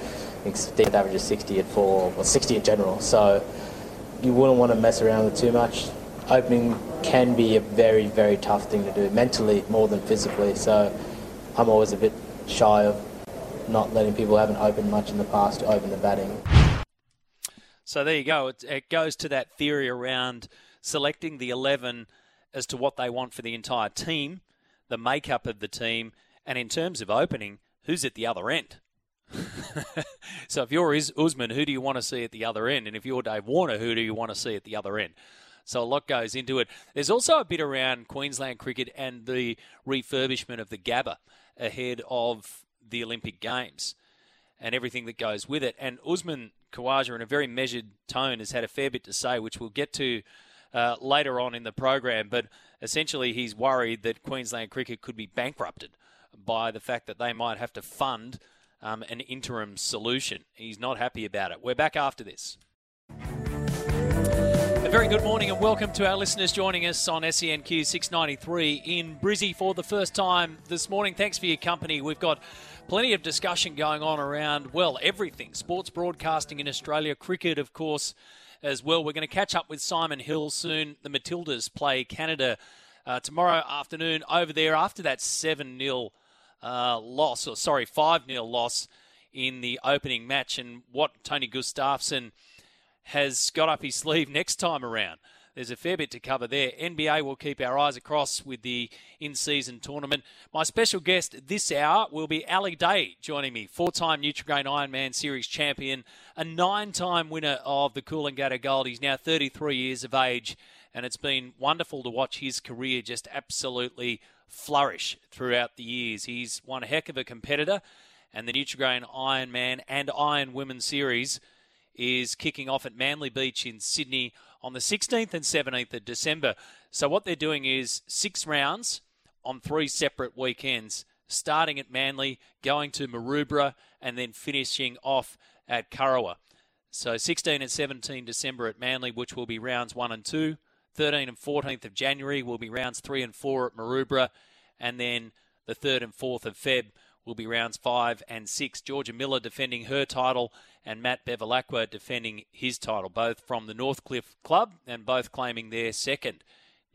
Steve averages 60 at four, or 60 in general. So you wouldn't want to mess around with too much. Opening can be a very, very tough thing to do, mentally more than physically. So I'm always a bit shy of not letting people haven't opened much in the past to open the batting.
So there you go. It, it goes to that theory around selecting the 11 as to what they want for the entire team, the makeup of the team, and in terms of opening, who's at the other end? so if you're Usman, who do you want to see at the other end? And if you're Dave Warner, who do you want to see at the other end? So a lot goes into it. There's also a bit around Queensland cricket and the refurbishment of the Gabba ahead of the Olympic Games and everything that goes with it. And Usman Khawaja, in a very measured tone, has had a fair bit to say, which we'll get to uh, later on in the program. But essentially, he's worried that Queensland cricket could be bankrupted by the fact that they might have to fund um, an interim solution. He's not happy about it. We're back after this. A very good morning and welcome to our listeners joining us on SENQ 693 in Brizzy for the first time this morning. Thanks for your company. We've got plenty of discussion going on around, well, everything sports broadcasting in Australia, cricket, of course, as well. We're going to catch up with Simon Hill soon. The Matildas play Canada uh, tomorrow afternoon over there after that 7 0 uh, loss, or sorry, 5 0 loss in the opening match, and what Tony Gustavsson has got up his sleeve next time around. There's a fair bit to cover there. NBA will keep our eyes across with the in season tournament. My special guest this hour will be Ali Day joining me, four time Nutrigrain Ironman Series champion, a nine time winner of the Coolangatta Gold. He's now 33 years of age, and it's been wonderful to watch his career just absolutely flourish throughout the years. He's one heck of a competitor, and the Nutrigrain Ironman and Iron Women Series is kicking off at Manly Beach in Sydney on the 16th and 17th of December. So, what they're doing is six rounds on three separate weekends, starting at Manly, going to Maroubra, and then finishing off at Kurrawa. So, 16 and 17 December at Manly, which will be rounds one and two. 13 and 14th of January will be rounds three and four at Maroubra, and then the 3rd and 4th of Feb will be rounds five and six. Georgia Miller defending her title and Matt Bevilacqua defending his title, both from the Northcliffe Club and both claiming their second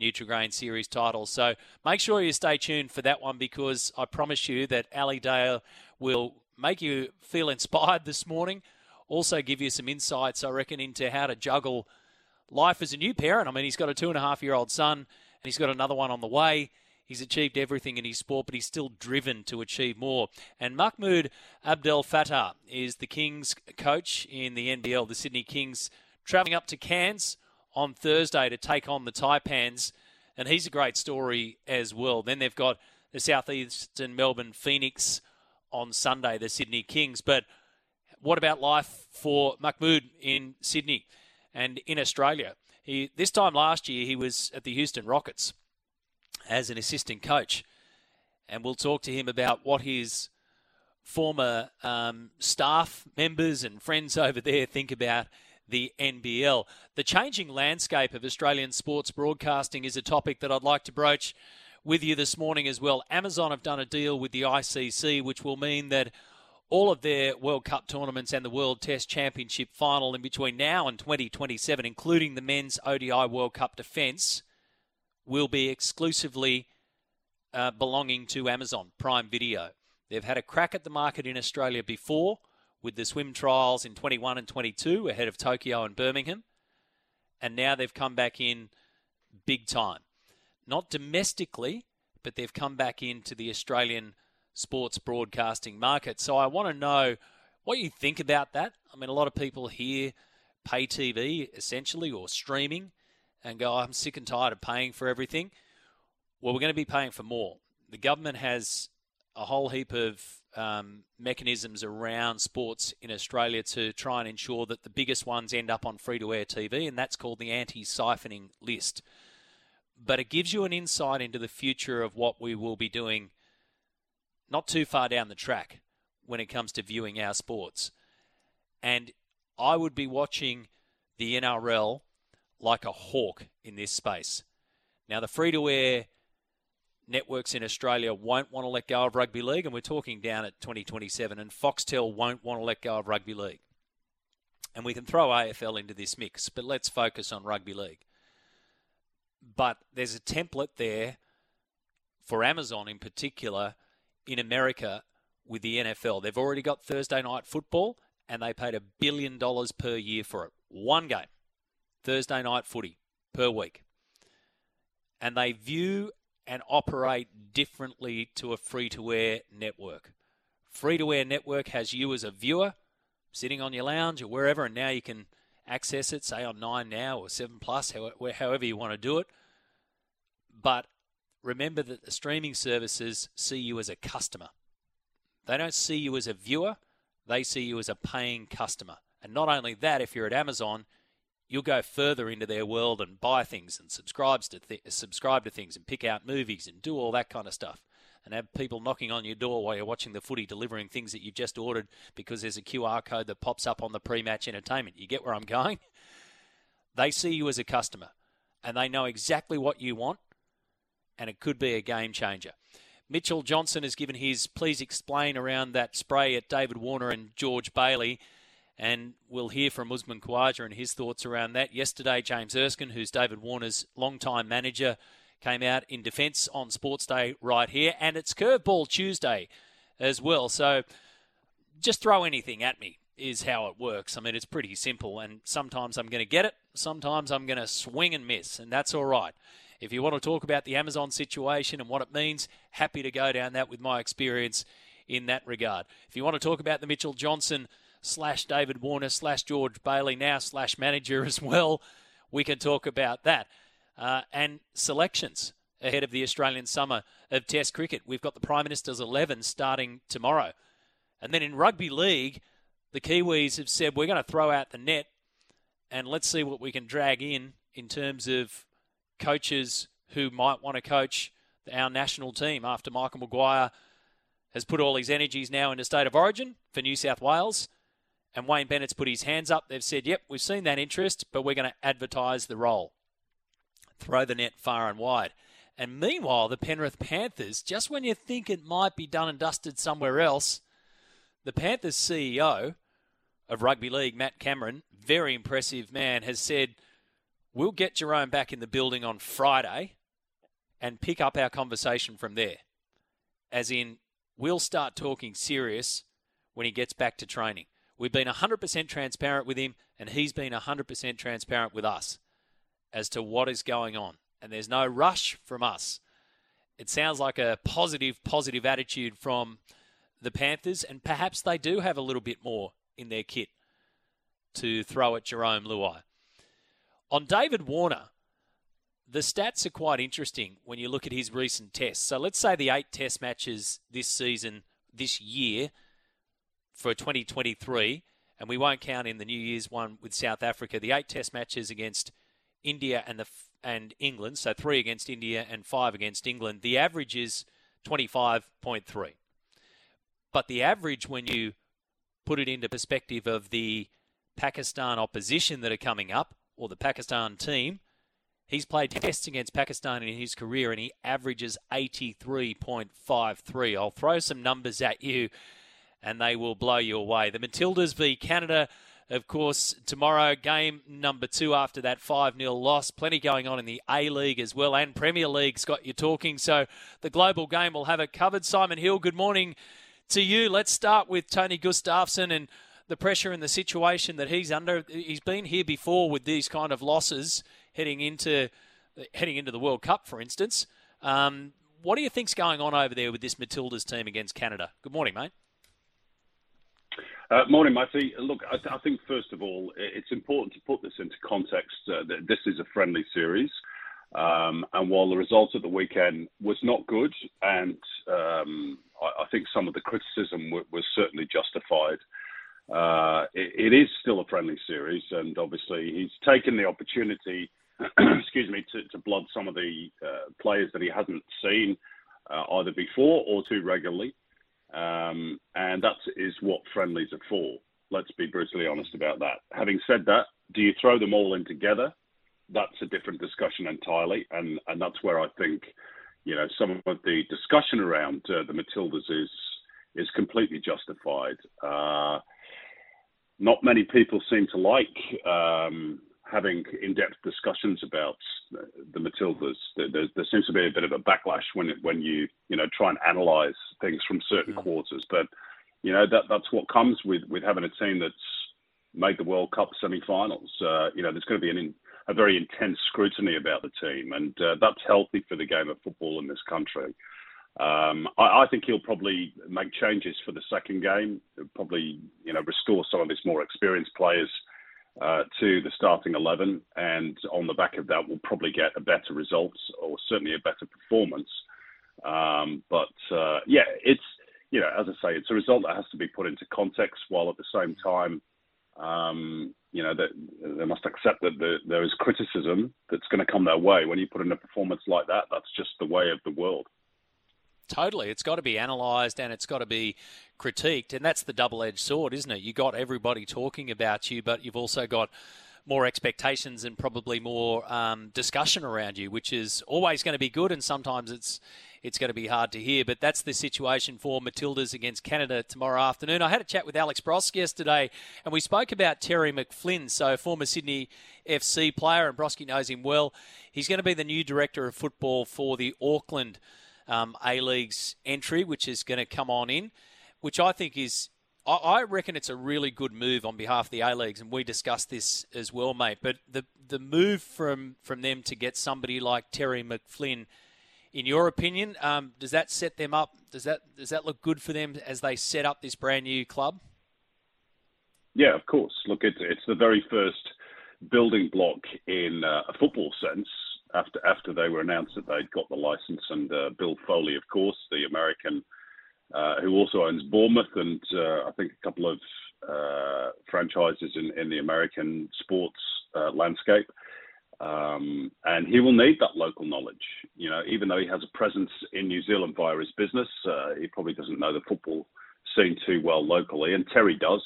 Nutrigrain Series title. So make sure you stay tuned for that one because I promise you that Ali Day will make you feel inspired this morning. Also, give you some insights, I reckon, into how to juggle life as a new parent. I mean, he's got a two and a half year old son and he's got another one on the way. He's achieved everything in his sport, but he's still driven to achieve more. And Mahmoud Abdelfattah is the Kings coach in the NBL, the Sydney Kings, travelling up to Cairns on Thursday to take on the Taipans. And he's a great story as well. Then they've got the Southeastern Melbourne Phoenix on Sunday, the Sydney Kings. But what about life for Mahmoud in Sydney and in Australia? He, this time last year, he was at the Houston Rockets as an assistant coach. And we'll talk to him about what his former um, staff members and friends over there think about the NBL. The changing landscape of Australian sports broadcasting is a topic that I'd like to broach with you this morning as well. Amazon have done a deal with the ICC, which will mean that all of their World Cup tournaments and the World Test Championship final in between now and 2027, including the men's ODI World Cup defence, will be exclusively uh, belonging to Amazon Prime Video. They've had a crack at the market in Australia before with the swim trials in 21 and 22 ahead of Tokyo and Birmingham. And now they've come back in big time. Not domestically, but they've come back into the Australian sports broadcasting market. So I want to know what you think about that. I mean, a lot of people here pay TV essentially or streaming and go, I'm sick and tired of paying for everything. Well, we're going to be paying for more. The government has a whole heap of um, mechanisms around sports in Australia to try and ensure that the biggest ones end up on free to air TV, and that's called the anti siphoning list. But it gives you an insight into the future of what we will be doing not too far down the track when it comes to viewing our sports. And I would be watching the NRL like a hawk in this space. Now, the free to air networks in Australia won't want to let go of rugby league, and we're talking down at 2027, and Foxtel won't want to let go of rugby league. And we can throw AFL into this mix, but let's focus on rugby league. But there's a template there for Amazon in particular in America with the NFL. They've already got Thursday night football, and they paid a billion dollars per year for it. One game. Thursday night footy per week. And they view and operate differently to a free to air network. Free to air network has you as a viewer sitting on your lounge or wherever, and now you can access it, say on 9 now or 7 plus, however you want to do it. But remember that the streaming services see you as a customer. They don't see you as a viewer, they see you as a paying customer. And not only that, if you're at Amazon, you'll go further into their world and buy things and subscribe to th- subscribe to things and pick out movies and do all that kind of stuff and have people knocking on your door while you're watching the footy delivering things that you've just ordered because there's a QR code that pops up on the pre-match entertainment. You get where I'm going? They see you as a customer and they know exactly what you want and it could be a game changer. Mitchell Johnson has given his please explain around that spray at David Warner and George Bailey. And we'll hear from Usman Khawaja and his thoughts around that. Yesterday, James Erskine, who's David Warner's long-time manager, came out in defence on Sports Day right here. And it's Curveball Tuesday as well. So just throw anything at me is how it works. I mean, it's pretty simple. And sometimes I'm going to get it, sometimes I'm going to swing and miss, and that's all right. If you want to talk about the Amazon situation and what it means, happy to go down that with my experience in that regard. If you want to talk about the Mitchell Johnson slash David Warner slash George Bailey, now slash manager as well. We can talk about that. Uh, and selections ahead of the Australian summer of Test cricket. We've got the Prime Minister's 11 starting tomorrow. And then in rugby league, the Kiwis have said we're going to throw out the net and let's see what we can drag in in terms of coaches who might want to coach our national team after Michael Maguire has put all his energies now into state of origin for New South Wales and Wayne Bennett's put his hands up. They've said, yep, we've seen that interest, but we're going to advertise the role. Throw the net far and wide. And meanwhile, the Penrith Panthers, just when you think it might be done and dusted somewhere else, the Panthers CEO of Rugby League, Matt Cameron, very impressive man, has said, We'll get Jarome back in the building on Friday and pick up our conversation from there. As in, we'll start talking serious when he gets back to training. We've been 100% transparent with him, and he's been 100% transparent with us as to what is going on. And there's no rush from us. It sounds like a positive, positive attitude from the Panthers, and perhaps they do have a little bit more in their kit to throw at Jarome Luai. On David Warner, the stats are quite interesting when you look at his recent tests. So let's say the eight test matches this season, this year, for 2023, and we won't count in the New Year's one with South Africa. The eight test matches against India and the and England, so three against India and five against England. The average is 25.3. But the average, when you put it into perspective of the Pakistan opposition that are coming up, or the Pakistan team, he's played tests against Pakistan in his career and he averages 83.53. I'll throw some numbers at you and they will blow you away. The Matildas v Canada, of course, tomorrow, game number two after that 5 0 loss. Plenty going on in the A League as well and Premier League's got you talking. So the global game will have it covered. Simon Hill, good morning to you. Let's start with Tony Gustavsson and the pressure and the situation that he's under. He's been here before with these kind of losses heading into heading into the World Cup, for instance. Um, what do you think's going on over there with this Matildas team against Canada? Good morning, mate.
Uh, morning, Matty. Look, I, th- I, think first of all, it's important to put this into context. Uh, that this is a friendly series, um, and while the result at the weekend was not good, and um, I, I, think some of the criticism w- was certainly justified, uh, it, it is still a friendly series, and obviously he's taken the opportunity, excuse me, to, to, blood some of the uh, players that he hasn't seen uh, either before or too regularly, um, and that is what friendlies are for. Let's be brutally honest about that. Having said that, do you throw them all in together? That's a different discussion entirely, and and that's where I think, you know, some of the discussion around uh, the Matildas is is completely justified. Not many people seem to like um, having in-depth discussions about the Matildas. There, there, there, seems to be a bit of a backlash when when you you know try and analyse things from certain mm. quarters. But you know that that's what comes with with having a team that's made the World Cup semi-finals. Uh, you know, there's going to be an, a very intense scrutiny about the team, and uh, that's healthy for the game of football in this country. Um, I, I, think he'll probably make changes for the second game. He'll probably, you know, restore some of his more experienced players uh, to the starting eleven, and on the back of that, we'll probably get a better result or certainly a better performance. Um, but uh, yeah, it's you know, as I say, it's a result that has to be put into context, while at the same time, um, you know, that they must accept that the, there is criticism that's going to come their way when you put in a performance like that. That's just the way of the world.
Totally. It's got to be analysed and it's got to be critiqued. And that's the double edged sword, isn't it? you got everybody talking about you, but you've also got more expectations and probably more um, discussion around you, which is always going to be good. And sometimes it's it's going to be hard to hear. But that's the situation for Matildas against Canada tomorrow afternoon. I had a chat with Alex Brosque yesterday, and we spoke about Terry McFlynn, so former Sydney FC player, and Brosky knows him well. He's going to be the new director of football for the Auckland um, A League's entry, which is going to come on in, which I think is. I, reckon it's a really good move on behalf of the A Leagues, and we discussed this as well, mate. But the the move from from them to get somebody like Terry McFlynn, in your opinion, um, does that set them up? Does that does that look good for them as they set up this brand new club?
Yeah, of course. Look, it's it's the very first building block in uh, a football sense after after they were announced that they'd got the license, and uh, Bill Foley, of course, the American uh, who also owns Bournemouth and uh, I think a couple of uh, franchises in, in the American sports uh, landscape. Um, and he will need that local knowledge. You know, even though he has a presence in New Zealand via his business, uh, he probably doesn't know the football scene too well locally, and Terry does.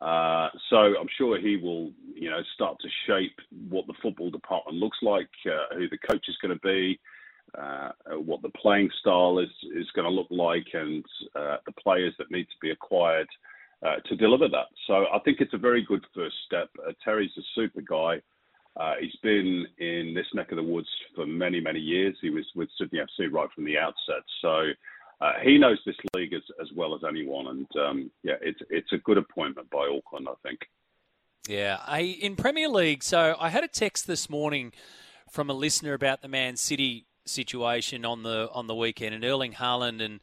Uh, so I'm sure he will, you know, start to shape what the football department looks like, uh, who the coach is going to be, uh, what the playing style is is going to look like, and uh, the players that need to be acquired uh, to deliver that. So I think it's a very good first step. Terry's a super guy. He's been in this neck of the woods for many, many years. He was with Sydney FC right from the outset. So uh, he knows this league as, as well as anyone. And um, yeah, it's, it's a good appointment by Auckland, I think.
Yeah, I, in Premier League, so I had a text this morning from a listener about the Man City situation on the on the weekend and Erling Haaland and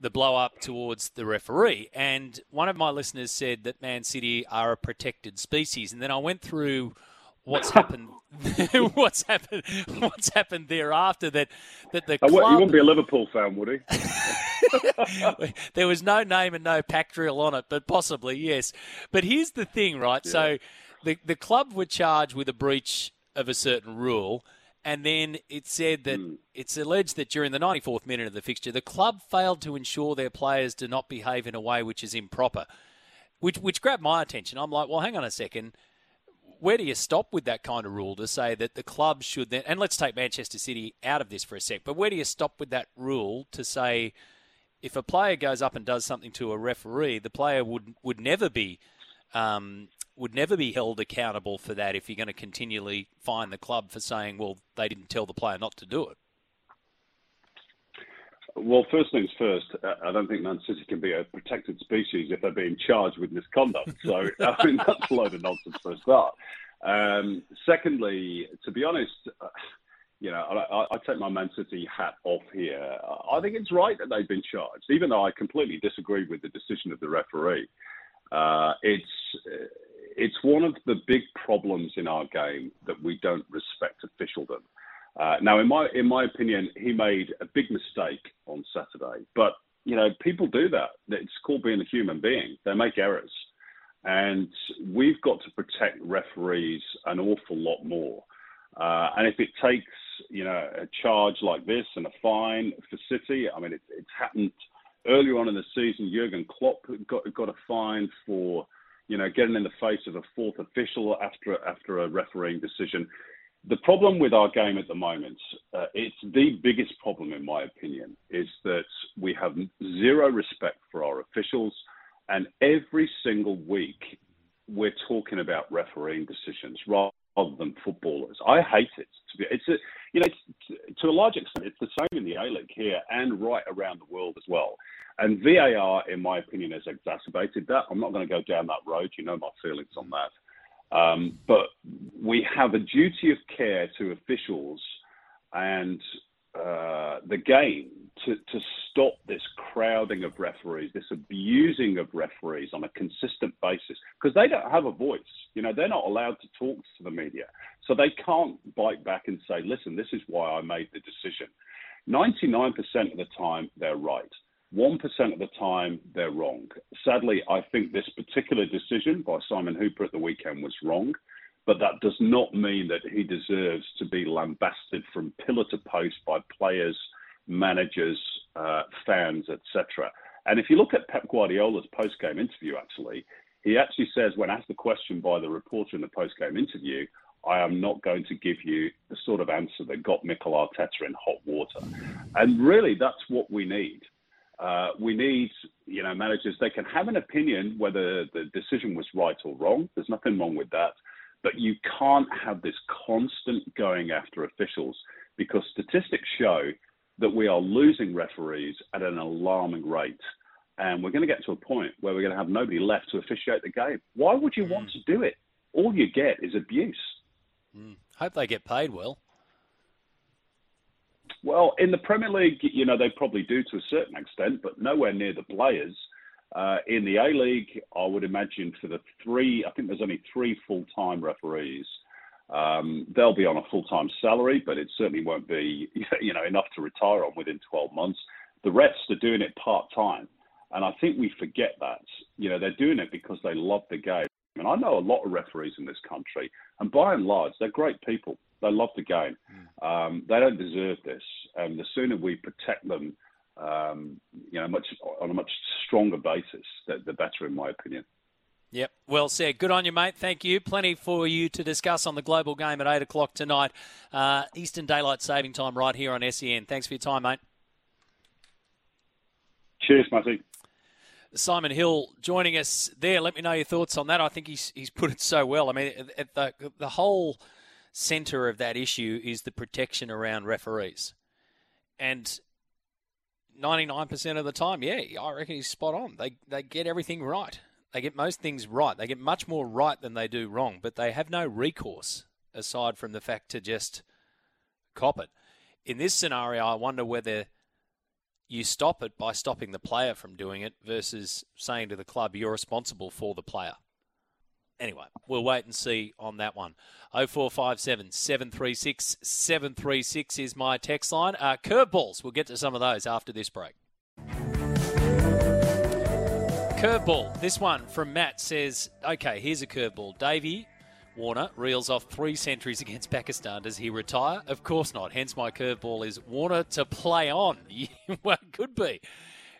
the blow up towards the referee. And one of my listeners said that Man City are a protected species. And then I went through what's happened what's happened what's happened thereafter that that the club...
you wouldn't be a Liverpool fan, would
he? there was no name and no pack drill on it, but possibly yes. But here's the thing, right? Yeah. So the the club were charged with a breach of a certain rule. And then it said that mm. it's alleged that during the 94th minute of the fixture, the club failed to ensure their players do not behave in a way which is improper, which which grabbed my attention. I'm like, well, hang on a second where do you stop with that kind of rule to say that the club should then, and let's take Manchester City out of this for a sec, but where do you stop with that rule to say if a player goes up and does something to a referee, the player would would never be um, would never be held accountable for that if you're going to continually fine the club for saying, well, they didn't tell the player not to do it.
Well, first things first, I don't think Man City can be a protected species if they're being charged with misconduct. So I think that's a load of nonsense for a start. Um, secondly, to be honest, uh, you know, I, I, take my Man City hat off here. I think it's right that they've been charged, even though I completely disagree with the decision of the referee. Uh, it's it's one of the big problems in our game that we don't respect officialdom. Uh, now, in my in my opinion, he made a big mistake on Saturday. But you know, people do that. It's called being a human being. They make errors, and we've got to protect referees an awful lot more. Uh, and if it takes you know a charge like this and a fine for City, I mean, it, it's happened earlier on in the season. Jurgen Klopp got got a fine for you know getting in the face of a fourth official after after a refereeing decision. The problem with our game at the moment, uh, it's the biggest problem in my opinion, is that we have zero respect for our officials, and every single week we're talking about refereeing decisions rather than footballers. I hate it. It's a, you know, to a large extent, it's the same in the A League here and right around the world as well. And VAR, in my opinion, has exacerbated that. I'm not going to go down that road. You know my feelings on that. Um, but we have a duty of care to officials and uh, the game to, to stop this crowding of referees, this abusing of referees on a consistent basis, because they don't have a voice. You know, they're not allowed to talk to the media. So they can't bite back and say, listen, this is why I made the decision. 99% of the time, they're right. 1% of the time, they're wrong. Sadly, I think this particular decision by Simon Hooper at the weekend was wrong, but that does not mean that he deserves to be lambasted from pillar to post by players, managers, uh, fans, etc. And if you look at Pep Guardiola's post-game interview, actually, he actually says, when asked the question by the reporter in the post-game interview, I am not going to give you the sort of answer that got Mikel Arteta in hot water. And really, that's what we need. Uh, we need, you know, managers. They can have an opinion whether the decision was right or wrong. There's nothing wrong with that, but you can't have this constant going after officials because statistics show that we are losing referees at an alarming rate. And we're going to get to a point where we're going to have nobody left to officiate the game. Why would you want to do it? All you get is abuse.
Mm. Hope they get paid well.
Well, in the Premier League, you know, they probably do to a certain extent, but nowhere near the players. Uh, in the A League, I would imagine for the three, I think there's only three full time referees. Um, they'll be on a full time salary, but it certainly won't be, you know, enough to retire on within 12 months. The rest are doing it part time. And I think we forget that. You know, they're doing it because they love the game. And I know a lot of referees in this country, and by and large, they're great people. They love the game. Hmm. Um, they don't deserve this. And the sooner we protect them, um, you know, much on a much stronger basis, the, the better, in my opinion.
Yep, well said. Good on you, mate. Thank you. Plenty for you to discuss on the global game at 8 o'clock tonight. Uh, Eastern Daylight Saving Time right here on SEN. Thanks for your time, mate.
Cheers, Matty.
Simon Hill joining us there. Let me know your thoughts on that. I think he's he's put it so well. I mean, the the whole centre of that issue is the protection around referees, and 99% of the time, yeah, I reckon he's spot on. They they get everything right. They get most things right. They get much more right than they do wrong, but they have no recourse aside from the fact to just cop it. In this scenario, I wonder whether you stop it by stopping the player from doing it versus saying to the club, you're responsible for the player. Anyway, we'll wait and see on that one. 0457 736 736 is my text line. Uh, curveballs, we'll get to some of those after this break. Curveball. This one from Matt says, okay, here's a curveball. Davey Warner reels off three centuries against Pakistan. Does he retire? Of course not. Hence, my curveball is Warner to play on. well, could be.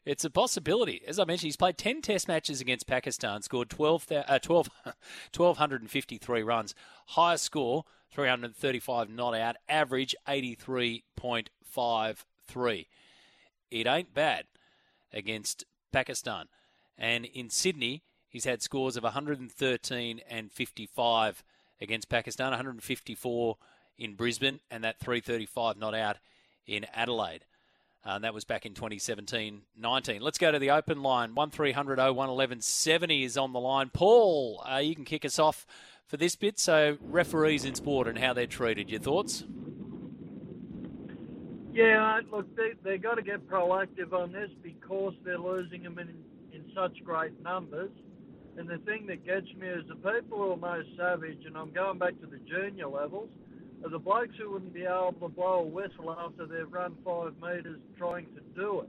It's a possibility. As I mentioned, he's played 10 test matches against Pakistan, scored 12, uh, 12 1,253 runs. Highest score, 335 not out. Average, 83.53. It ain't bad against Pakistan. And in Sydney, he's had scores of 113 and 55 against Pakistan, 154 in Brisbane, and that 335 not out in Adelaide. Uh, and that was back in 2017 19. Let's go to the open line. 1300 01 1170 is on the line. Paul, uh, you can kick us off for this bit. So, referees in sport and how they're treated. Your thoughts?
Yeah, look, they, they've got to get proactive on this because they're losing them in in such great numbers. And the thing that gets me is the people are most savage, and I'm going back to the junior levels, are the blokes who wouldn't be able to blow a whistle after they've run five metres trying to do it.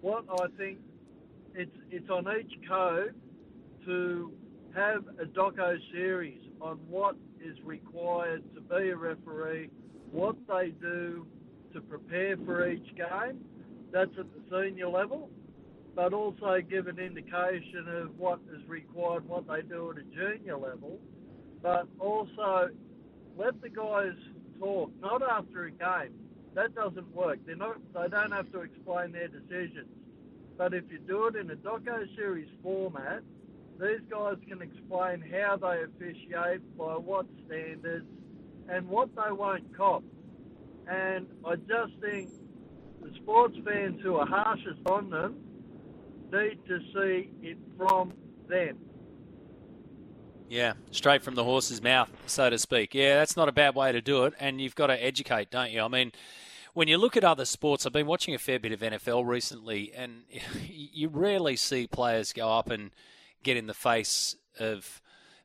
What I think it's it's on each code to have a doco series on what is required to be a referee, what they do to prepare for each game. That's at the senior level but also give an indication of what is required, what they do at a junior level, but also let the guys talk, not after a game. That doesn't work. They're not. They don't have to explain their decisions. But if you do it in a doco series format, these guys can explain how they officiate, by what standards, and what they won't cop. And I just think the sports fans who are harshest on them need to see it from them.
Yeah, straight from the horse's mouth, so to speak. Yeah, that's not a bad way to do it, and you've got to educate, don't you? I mean, when you look at other sports, I've been watching a fair bit of NFL recently, and you rarely see players go up and get in the face of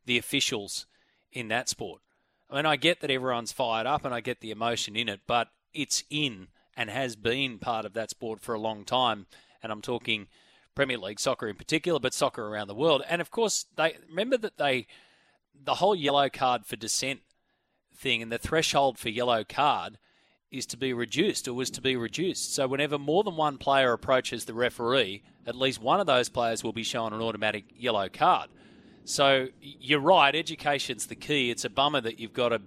the officials in that sport. I mean, I get that everyone's fired up and I get the emotion in it, but it's in and has been part of that sport for a long time. And I'm talking Premier League soccer in particular, but soccer around the world. And of course, they remember that they the whole yellow card for dissent thing and the threshold for yellow card is to be reduced or was to be reduced. So whenever more than one player approaches the referee, at least one of those players will be shown an automatic yellow card. So you're right, education's the key. It's a bummer that you've got to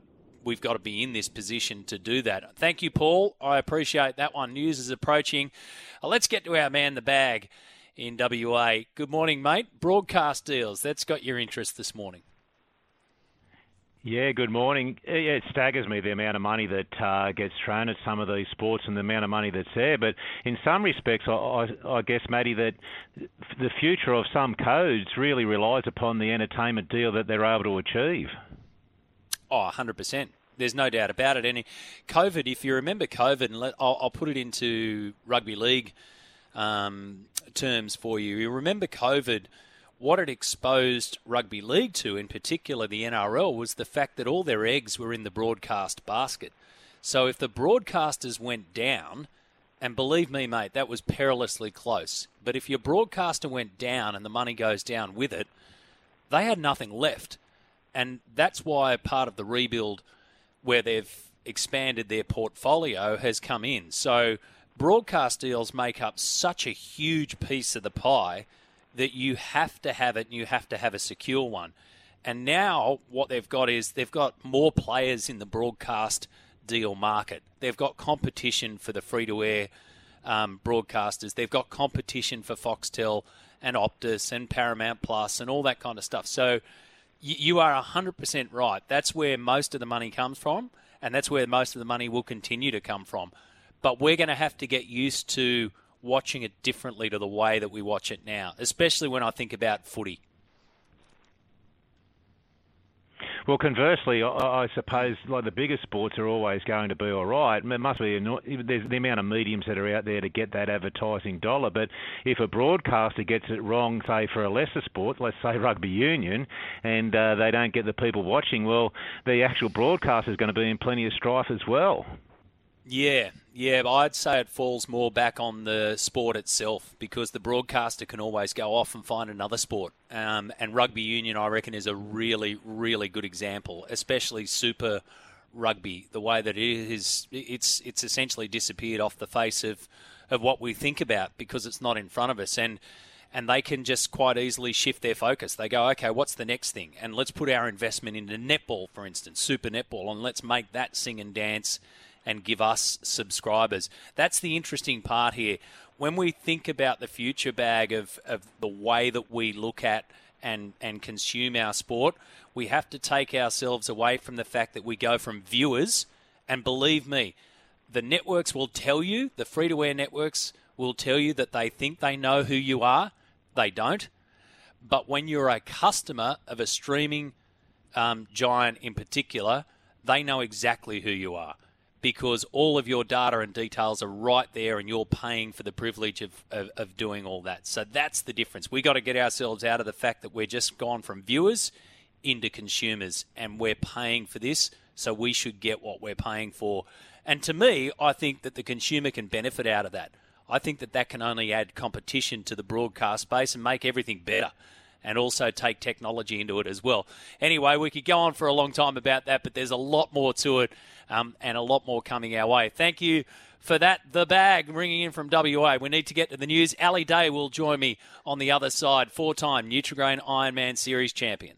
we've got to be in this position to do that. Thank you, Paul. I appreciate that one. News is approaching. Uh, let's get to our man the bag in WA. Good morning, mate. Broadcast deals. That's got your interest this morning.
Yeah, good morning. Yeah, it staggers me the amount of money that uh, gets thrown at some of these sports and the amount of money that's there. But in some respects, I, I, I guess, Matty, that the future of some codes really relies upon the entertainment deal that they're able to achieve.
Oh, 100%. There's no doubt about it. And COVID, if you remember COVID, and let, I'll, I'll put it into rugby league um, terms for you. You remember COVID, what it exposed rugby league to, in particular the NRL, was the fact that all their eggs were in the broadcast basket. So if the broadcasters went down, and believe me, mate, that was perilously close. But if your broadcaster went down and the money goes down with it, they had nothing left. And that's why part of the rebuild where they've expanded their portfolio has come in. So broadcast deals make up such a huge piece of the pie that you have to have it and you have to have a secure one. And now what they've got is they've got more players in the broadcast deal market. They've got competition for the free to air um, broadcasters. They've got competition for Foxtel and Optus and Paramount Plus and all that kind of stuff. So you are 100% right. That's where most of the money comes from, and that's where most of the money will continue to come from. But we're going to have to get used to watching it differently to the way that we watch it now, especially when I think about footy.
Well, conversely, I, suppose like the bigger sports are always going to be all right. It must be there's the amount of mediums that are out there to get that advertising dollar. But if a broadcaster gets it wrong, say for a lesser sport, let's say rugby union, and uh, they don't get the people watching, well, the actual broadcaster is going to be in plenty of strife as well.
Yeah, yeah, but I'd say it falls more back on the sport itself because the broadcaster can always go off and find another sport. Um, and rugby union, I reckon, is a really, really good example, especially Super Rugby. The way that it is, it's it's essentially disappeared off the face of of what we think about because it's not in front of us and. And they can just quite easily shift their focus. They go, okay, what's the next thing? And let's put our investment into netball, for instance, super netball, and let's make that sing and dance and give us subscribers. That's the interesting part here. When we think about the future bag of, of the way that we look at and, and consume our sport, we have to take ourselves away from the fact that we go from viewers, and believe me, the networks will tell you, the free to air networks will tell you that they think they know who you are. They don't. But when you're a customer of a streaming um, giant in particular, they know exactly who you are because all of your data and details are right there and you're paying for the privilege of, of, of doing all that. So that's the difference. we got to get ourselves out of the fact that we're just gone from viewers into consumers and we're paying for this, so we should get what we're paying for. And to me, I think that the consumer can benefit out of that. I think that that can only add competition to the broadcast space and make everything better and also take technology into it as well. Anyway, we could go on for a long time about that, but there's a lot more to it um, and a lot more coming our way. Thank you for that. The bag ringing in from WA. We need to get to the news. Ali Day will join me on the other side, four time Nutrigrain Ironman Series champion.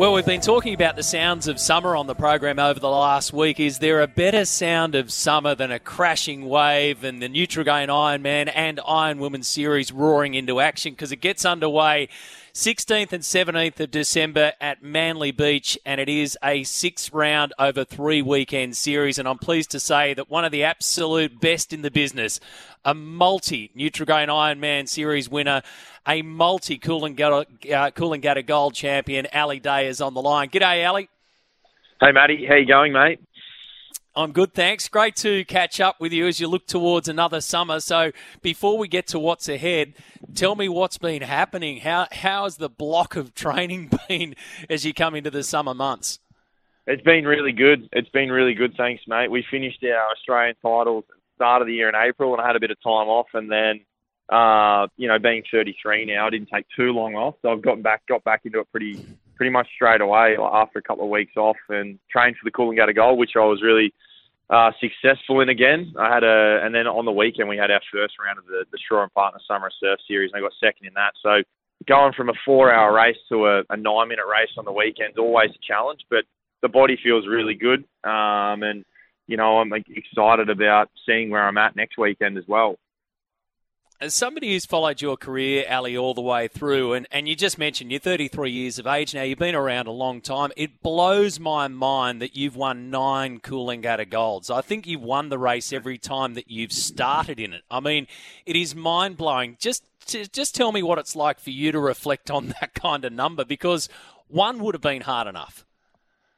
Well, we've been talking about the sounds of summer on the program over the last week. Is there a better sound of summer than a crashing wave and the Nutrigrain Ironman and Iron Woman series roaring into action? Because it gets underway 16th and 17th of December at Manly Beach, and it is a six round over three weekend series. And I'm pleased to say that one of the absolute best in the business, a multi Nutrigrain Ironman series winner, a multi Coolangatta, uh, Gold champion, Ali Day is on the line. G'day, Ali.
Hey, Matty. How you going, mate?
I'm good, thanks. Great to catch up with you as you look towards another summer. So, before we get to what's ahead, tell me what's been happening. How how has the block of training been as you come into the summer months?
It's been really good. It's been really good, thanks, mate. We finished our Australian titles at the start of the year in April, and I had a bit of time off, and then. Uh, you know, being 33 now, I didn't take too long off, so I've gotten back, got back into it pretty, pretty much straight away after a couple of weeks off, and trained for the Coolangatta Gold, which I was really uh, successful in again. I had a, and then on the weekend we had our first round of the, the Shaw and Partner Summer Surf Series, and I got second in that. So going from a four-hour race to a, a nine-minute race on the weekend always a challenge, but the body feels really good, um, and you know I'm excited about seeing where I'm at next weekend as well
as somebody who's followed your career, Ali, all the way through, and, and you just mentioned you're 33 years of age now, you've been around a long time. It blows my mind that you've won nine Coolangatta Golds. I think you've won the race every time that you've started in it. I mean, it is mind blowing. Just, just tell me what it's like for you to reflect on that kind of number because one would have been hard enough.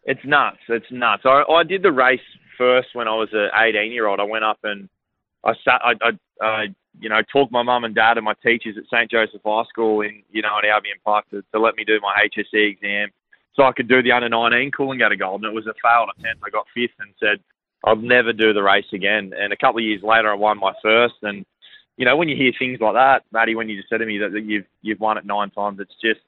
It's nuts. It's nuts. I, I did the race first when I was an 18 year old. I went up and I sat. I, I, I you know, talk my mum and dad and my teachers at St Joseph High School in, you know, at Albion Park to, to let me do my HSC exam so I could do the under 19 Coolangatta Gold. And it was a failed attempt. I got fifth and said, I'll never do the race again. And a couple of years later, I won my first. And, you know, when you hear things like that, Matty, when you just said to me that, that you've, you've won it nine times, it's just,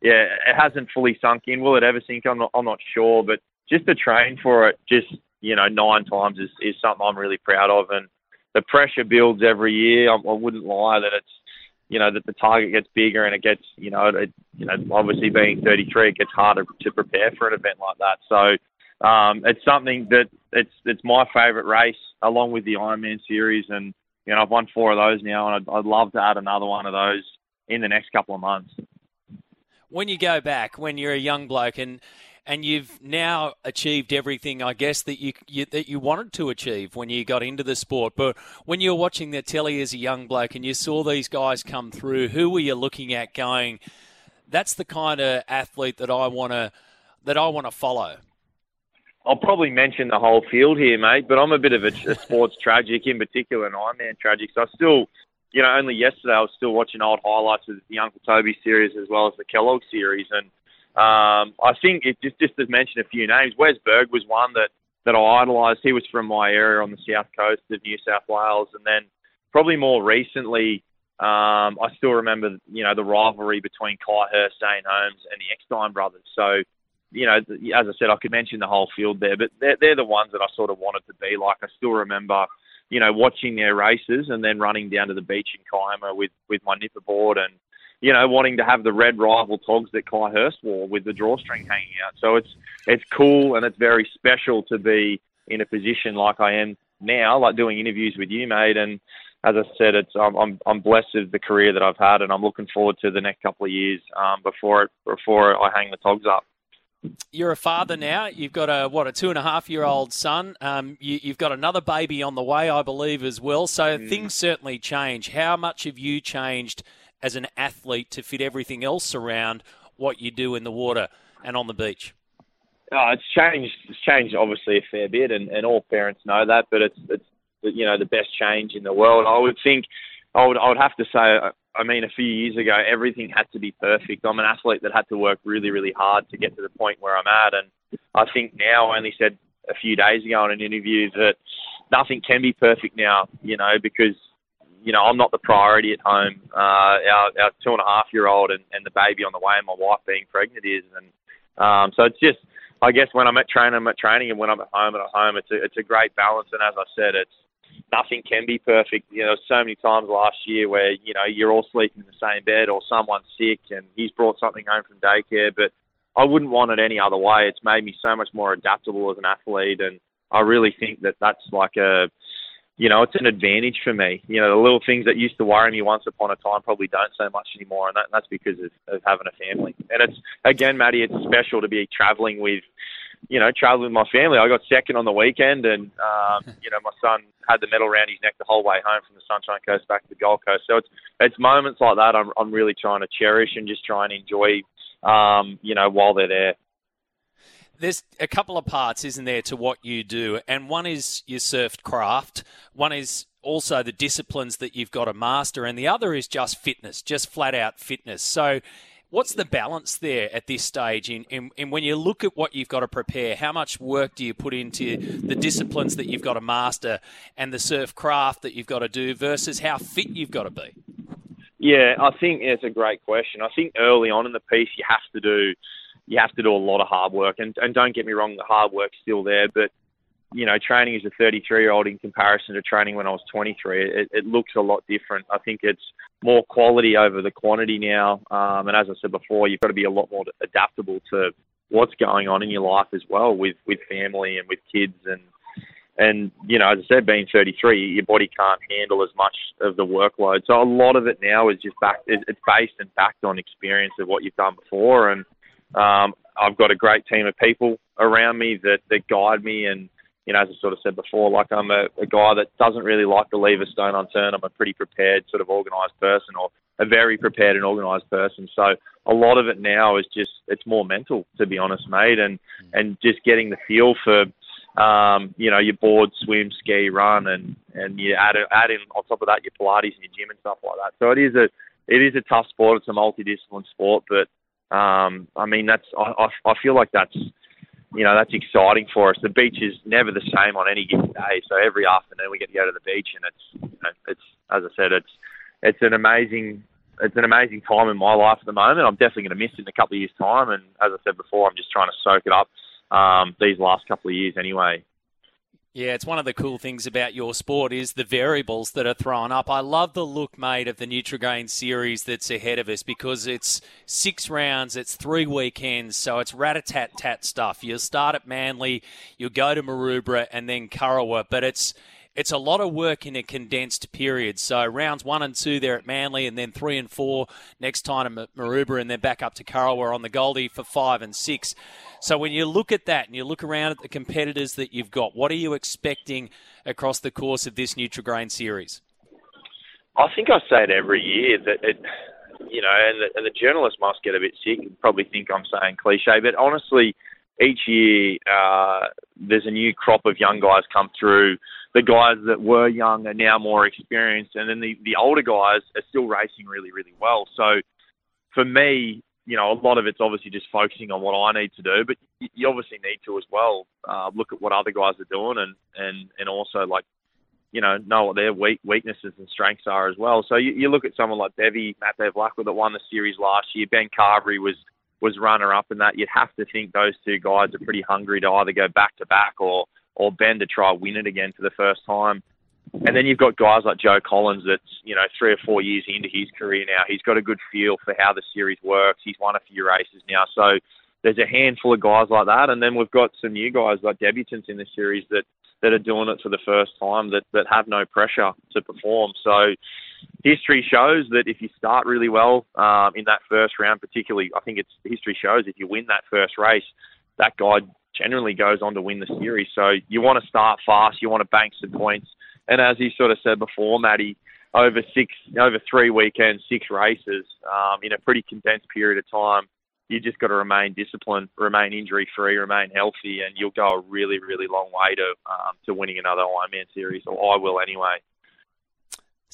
yeah, it hasn't fully sunk in. Will it ever sink? I'm not, I'm not sure. But just to train for it, just, you know, nine times is, is something I'm really proud of. And, the pressure builds every year. I, I wouldn't lie that it's you know that the target gets bigger and it gets you know it, you know obviously being 33 it gets harder to prepare for an event like that. So um, it's something that it's it's my favourite race along with the Ironman series. And you know I've won four of those now and I'd, I'd love to add another one of those in the next couple of months.
When you go back when you're a young bloke and and you've now achieved everything, I guess, that you, you, that you wanted to achieve when you got into the sport. But when you were watching the telly as a young bloke and you saw these guys come through, who were you looking at going? That's the kind of athlete that I want to that I want to follow.
I'll probably mention the whole field here, mate, but I'm a bit of a, a sports tragic, in particular an Ironman tragic. So I still, you know, only yesterday I was still watching old highlights of the Uncle Toby series as well as the Kellogg series, and um, I think it just just to mention a few names. Wes Berg was one that that I idolised. He was from my area on the south coast of New South Wales, and then probably more recently, um, I still remember you know the rivalry between Ky Hurst, Zane Holmes, and the Eckstein brothers. So you know, as I said, I could mention the whole field there, but they're, they're the ones that I sort of wanted to be like. I still remember, you know, watching their races and then running down to the beach in Kiama with, with my nipper board and, you know, wanting to have the red rival togs that Ky Hurst wore with the drawstring hanging out. So it's it's cool and it's very special to be in a position like I am now, like doing interviews with you, mate. And as I said, it's I'm I'm, I'm blessed with the career that I've had, and I'm looking forward to the next couple of years um, before it before I hang the togs up.
You're a father now. You've got a what a two and a half year old son. Um, you, have got another baby on the way, I believe, as well. So mm. things certainly change. How much have you changed? As an athlete to fit everything else around what you do in the water and on the beach?
Oh, it's changed. It's changed obviously a fair bit, and, and all parents know that. But it's it's you know the best change in the world. I would think. I would I would have to say. Uh, I mean, a few years ago, everything had to be perfect. I'm an athlete that had to work really, really hard to get to the point where I'm at, and I think now I only said a few days ago in an interview that nothing can be perfect now. You know, because you know, I'm not the priority at home. Uh, our, our two and a half year old and, and the baby on the way, and my wife being pregnant is, and um, so it's just, I guess when I'm at training, I'm at training, and when I'm at home, at home. It's a, it's a great balance, and as I said, it's nothing can be perfect. You know, so many times last year where you know you're all sleeping in the same bed, or someone's sick, and he's brought something home from daycare, but I wouldn't want it any other way. It's made me so much more adaptable as an athlete, and I really think that that's like a you know, it's an advantage for me. You know, the little things that used to worry me once upon a time probably don't so much anymore, and that, that's because of, of having a family. And it's again, Matty, it's special to be traveling with, you know, traveling with my family. I got second on the weekend, and um, you know, my son had the medal around his neck the whole way home from the Sunshine Coast back to the Gold Coast. So it's it's moments like that I'm I'm really trying to cherish and just try and enjoy, um, you know, while they're there
there's a couple of parts, isn't there, to what you do? And one is your surf craft, one is also the disciplines that you've got to master, and the other is just fitness, just flat out fitness. So, what's the balance there at this stage? In, in, in, when you look at what you've got to prepare, how much work do you put into the disciplines that you've got to master and the surf craft that you've got to do versus how fit you've got to be?
Yeah, I think it's a great question. I think early on in the piece, you have to do you have to do a lot of hard work. And, and don't get me wrong, the hard work's still there, but you know, training as a 33 year old in comparison to training when I was 23, it, it looks a lot different. I think it's more quality over the quantity now. Um, and as I said before, you've got to be a lot more adaptable to what's going on in your life as well with, with family and with kids. And, and, you know, as I said, being 33, your body can't handle as much of the workload. So a lot of it now is just back, it's based and backed on experience of what you've done before. And, um, I've got a great team of people around me that, that guide me and, you know, as I sort of said before, like I'm a, a guy that doesn't really like to leave a stone unturned. I'm a pretty prepared, sort of organised person, or a very prepared and organised person. So a lot of it now is just it's more mental, to be honest, mate, and and just getting the feel for, um, you know, your board, swim, ski, run, and and you add add in on top of that your Pilates and your gym and stuff like that. So it is a it is a tough sport. It's a multidiscipline sport, but um, I mean, that's I, I I feel like that's you know that's exciting for us. The beach is never the same on any given day, so every afternoon we get to go to the beach, and it's you know, it's as I said, it's it's an amazing it's an amazing time in my life at the moment. I'm definitely going to miss it in a couple of years' time, and as I said before, I'm just trying to soak it up um, these last couple of years anyway.
Yeah, it's one of the cool things about your sport is the variables that are thrown up. I love the look, mate, of the Nutrigrain series that's ahead of us because it's six rounds, it's three weekends, so it's rat-a-tat-tat stuff. You'll start at Manly, you'll go to Maroubra and then Kurrawa, but it's it's a lot of work in a condensed period. So rounds one and two there at Manly, and then three and four next time at Maroubra, and then back up to Kurrawa on the Goldie for five and six. So when you look at that and you look around at the competitors that you've got, what are you expecting across the course of this Nutrigrain series?
I think I say it every year that it, you know, and the, and the journalists must get a bit sick and probably think I'm saying cliche, but honestly, each year uh, there's a new crop of young guys come through the guys that were young are now more experienced, and then the, the older guys are still racing really, really well. So for me, you know, a lot of it's obviously just focusing on what I need to do, but you obviously need to as well uh, look at what other guys are doing, and and and also like, you know, know what their weak weaknesses and strengths are as well. So you, you look at someone like Bevy, Matt Bevilacqua that won the series last year. Ben Carberry was was runner up in that. You'd have to think those two guys are pretty hungry to either go back to back or or Ben to try win it again for the first time. And then you've got guys like Joe Collins that's, you know, three or four years into his career now. He's got a good feel for how the series works. He's won a few races now. So there's a handful of guys like that. And then we've got some new guys like debutants in the series that, that are doing it for the first time that, that have no pressure to perform. So history shows that if you start really well um, in that first round, particularly, I think it's history shows if you win that first race, that guy generally goes on to win the series. So you want to start fast, you want to bank some points. And as you sort of said before, Matty, over six, over three weekends, six races um, in a pretty condensed period of time, you just got to remain disciplined, remain injury free, remain healthy, and you'll go a really, really long way to um, to winning another Ironman series, or I will anyway.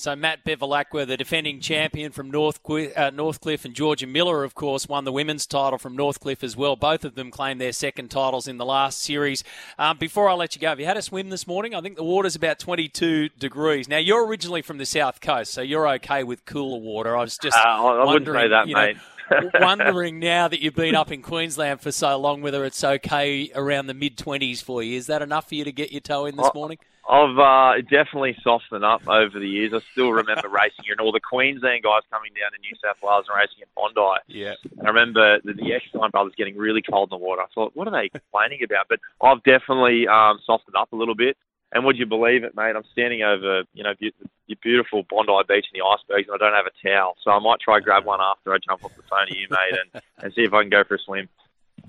So Matt Bevilacqua, the defending champion from Northcliffe, uh, Northcliffe, and Georgia Miller, of course, won the women's title from Northcliffe as well. Both of them claimed their second titles in the last series. Um, before I let you go, have you had a swim this morning? I think the water's about 22 degrees. Now, you're originally from the south coast, so you're okay with cooler water. I was just uh, I
wouldn't say that, mate.
Know, wondering now that you've been up in Queensland for so long whether it's okay around the mid 20s for you. Is that enough for you to get your toe in this morning?
I've uh, definitely softened up over the years. I still remember racing here and all the Queensland guys coming down to New South Wales and racing at Bondi.
Yeah.
And I remember the, the Eckstein brothers getting really cold in the water. I thought, what are they complaining about? But I've definitely um, softened up a little bit. And would you believe it, mate? I'm standing over, you know, be- your beautiful Bondi Beach and the icebergs, and I don't have a towel. So I might try grab one after I jump off the phone to you, mate, and, and see if I can go for a swim.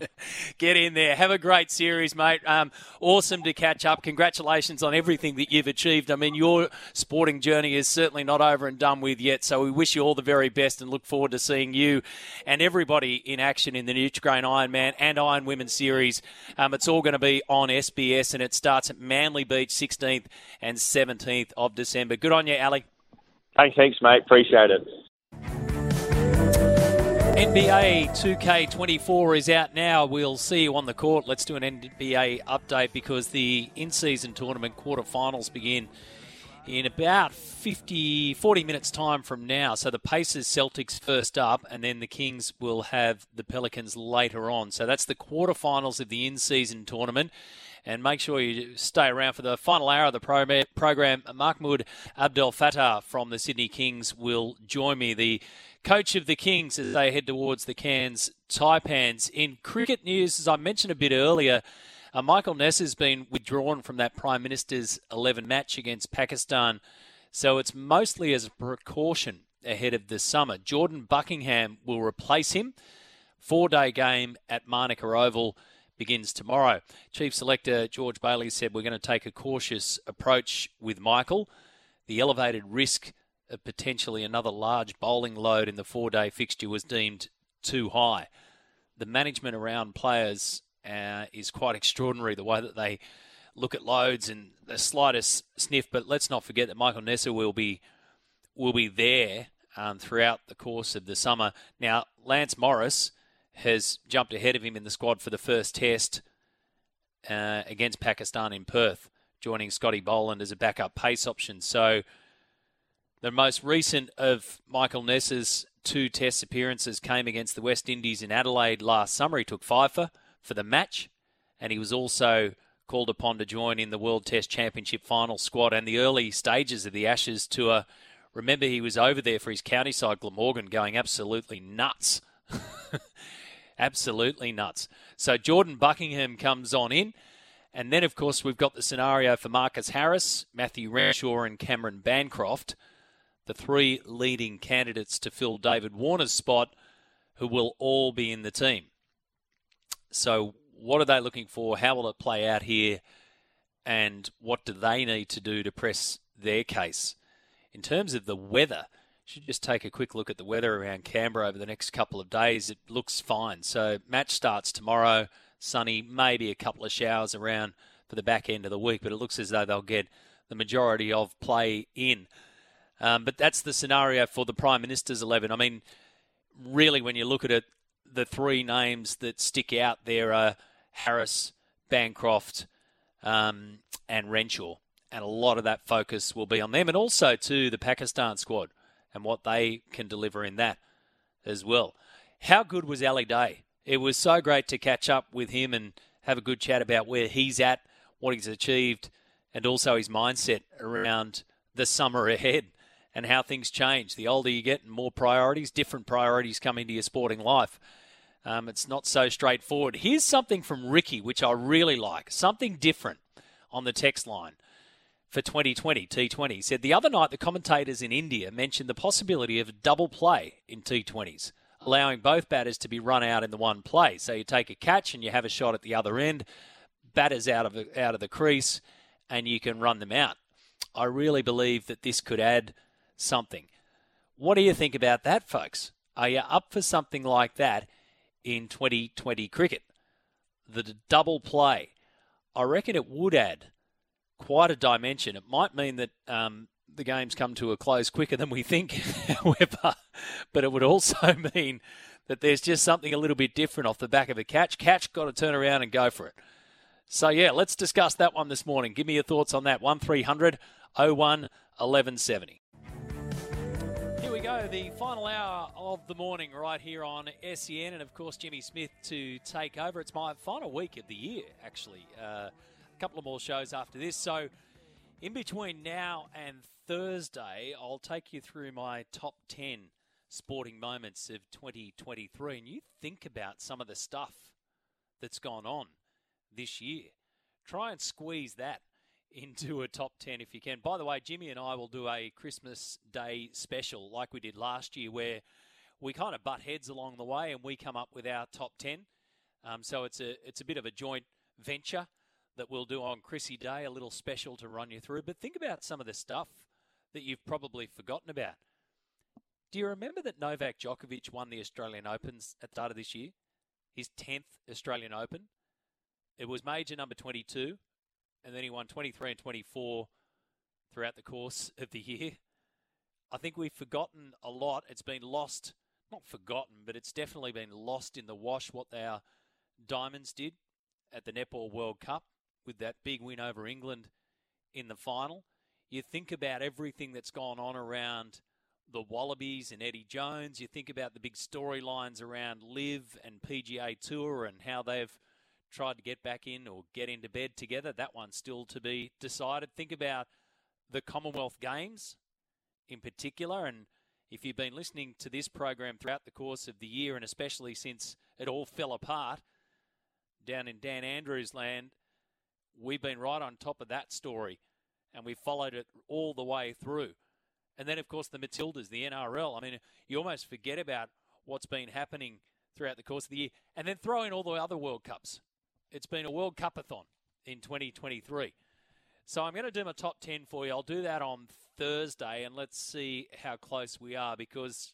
Get in there. Have a great series, mate. Um, awesome to catch up. Congratulations on everything that you've achieved. I mean, your sporting journey is certainly not over and done with yet. So we wish you all the very best and look forward to seeing you and everybody in action in the Nutrigrain Ironman and Iron Women series. Um, it's all going to be on SBS and it starts at Manly Beach 16th and 17th of December. Good on you, Ali.
Thanks, thanks, mate. Appreciate it.
NBA 2K24 is out now. We'll see you on the court. Let's do an NBA update because the in season tournament quarterfinals begin in about 50, 40 minutes' time from now. So the Pacers Celtics first up, and then the Kings will have the Pelicans later on. So that's the quarterfinals of the in season tournament. And make sure you stay around for the final hour of the program. Mahmoud Abdelfattah from the Sydney Kings will join me. The coach of the Kings as they head towards the Cairns Taipans. In cricket news, as I mentioned a bit earlier, uh, Michael Neser has been withdrawn from that Prime Minister's 11 match against Pakistan, so it's mostly as a precaution ahead of the summer. Jordan Buckingham will replace him. Four day game at Manuka Oval begins tomorrow. Chief Selector George Bailey said we're going to take a cautious approach with Michael. The elevated risk potentially another large bowling load in the four day fixture was deemed too high. The management around players uh, is quite extraordinary, the way that they look at loads and the slightest sniff. But let's not forget that Michael Neser will be will be there um, throughout the course of the summer. Now, Lance Morris has jumped ahead of him in the squad for the first test uh, against Pakistan in Perth, joining Scotty Boland as a backup pace option. So the most recent of Michael Neser's two test appearances came against the West Indies in Adelaide last summer. He took five for, for the match, and he was also called upon to join in the World Test Championship final squad and the early stages of the Ashes tour. Remember, he was over there for his county side, Glamorgan, going absolutely nuts. absolutely nuts. So Jordan Buckingham comes on in. And then, of course, we've got the scenario for Marcus Harris, Matthew Renshaw, and Cameron Bancroft, the three leading candidates to fill David Warner's spot, who will all be in the team. So, what are they looking for? How will it play out here? And what do they need to do to press their case? In terms of the weather, should just take a quick look at the weather around Canberra over the next couple of days. It looks fine. So, match starts tomorrow sunny, maybe a couple of showers around for the back end of the week, but it looks as though they'll get the majority of play in. Um, but that's the scenario for the Prime Minister's 11. I mean, really, when you look at it, the three names that stick out there are Harris, Bancroft, um, and Renshaw. And a lot of that focus will be on them and also to the Pakistan squad and what they can deliver in that as well. How good was Ali Day? it was so great to catch up with him and have a good chat about where he's at, what he's achieved, and also his mindset around the summer ahead and how things change. The older you get, and more priorities, different priorities come into your sporting life. Um, it's not so straightforward. Here's something from Ricky, which I really like. Something different on the text line for 2020 T20. He said the other night the commentators in India mentioned the possibility of a double play in T20s allowing both batters to be run out in the one play. So you take a catch and you have a shot at the other end, batters out of out of the crease, and you can run them out. I really believe that this could add something. What do you think about that, folks? Are you up for something like that in 2020 cricket? The double play. I reckon it would add quite a dimension. It might mean that um, the games come to a close quicker than we think, however, but it would also mean that there's just something a little bit different off the back of a catch. Catch got to turn around and go for it. So, yeah, let's discuss that one this morning. Give me your thoughts on that. 1300 01 1170. Go, the final hour of the morning right here on SEN, and of course, Jimmy Smith to take over. It's my final week of the year, actually. Uh, a couple of more shows after this. So, in between now and Thursday, I'll take you through my top 10 sporting moments of 2023. And you think about some of the stuff that's gone on this year. Try and squeeze that into a top 10 if you can. By the way, Jimmy and I will do a Christmas Day special like we did last year where we kind of butt heads along the way and we come up with our top 10. Um, so it's a it's a bit of a joint venture that we'll do on Chrissy Day, a little special to run you through. But think about some of the stuff that you've probably forgotten about. Do you remember that Novak Djokovic won the Australian Opens at the start of this year? His 10th Australian Open. It was major number 22, and then he won 23 and 24 throughout the course of the year. I think we've forgotten a lot. It's been lost, not forgotten, but it's definitely been lost in the wash what our Diamonds did at the Netball World Cup with that big win over England in the final you think about everything that's gone on around the Wallabies and Eddie Jones. You think about the big storylines around LIV and PGA Tour and how they've tried to get back in or get into bed together. That one's still to be decided. Think about the Commonwealth Games in particular. And if you've been listening to this program throughout the course of the year, and especially since it all fell apart down in Dan Andrews land, we've been right on top of that story and we've followed it all the way through. And then, of course, the Matildas, the NRL. I mean, you almost forget about what's been happening throughout the course of the year. And then throw in all the other World Cups. It's been a World Cupathon in 2023. So I'm going to do my top 10 for you. I'll do that on Thursday, and let's see how close we are because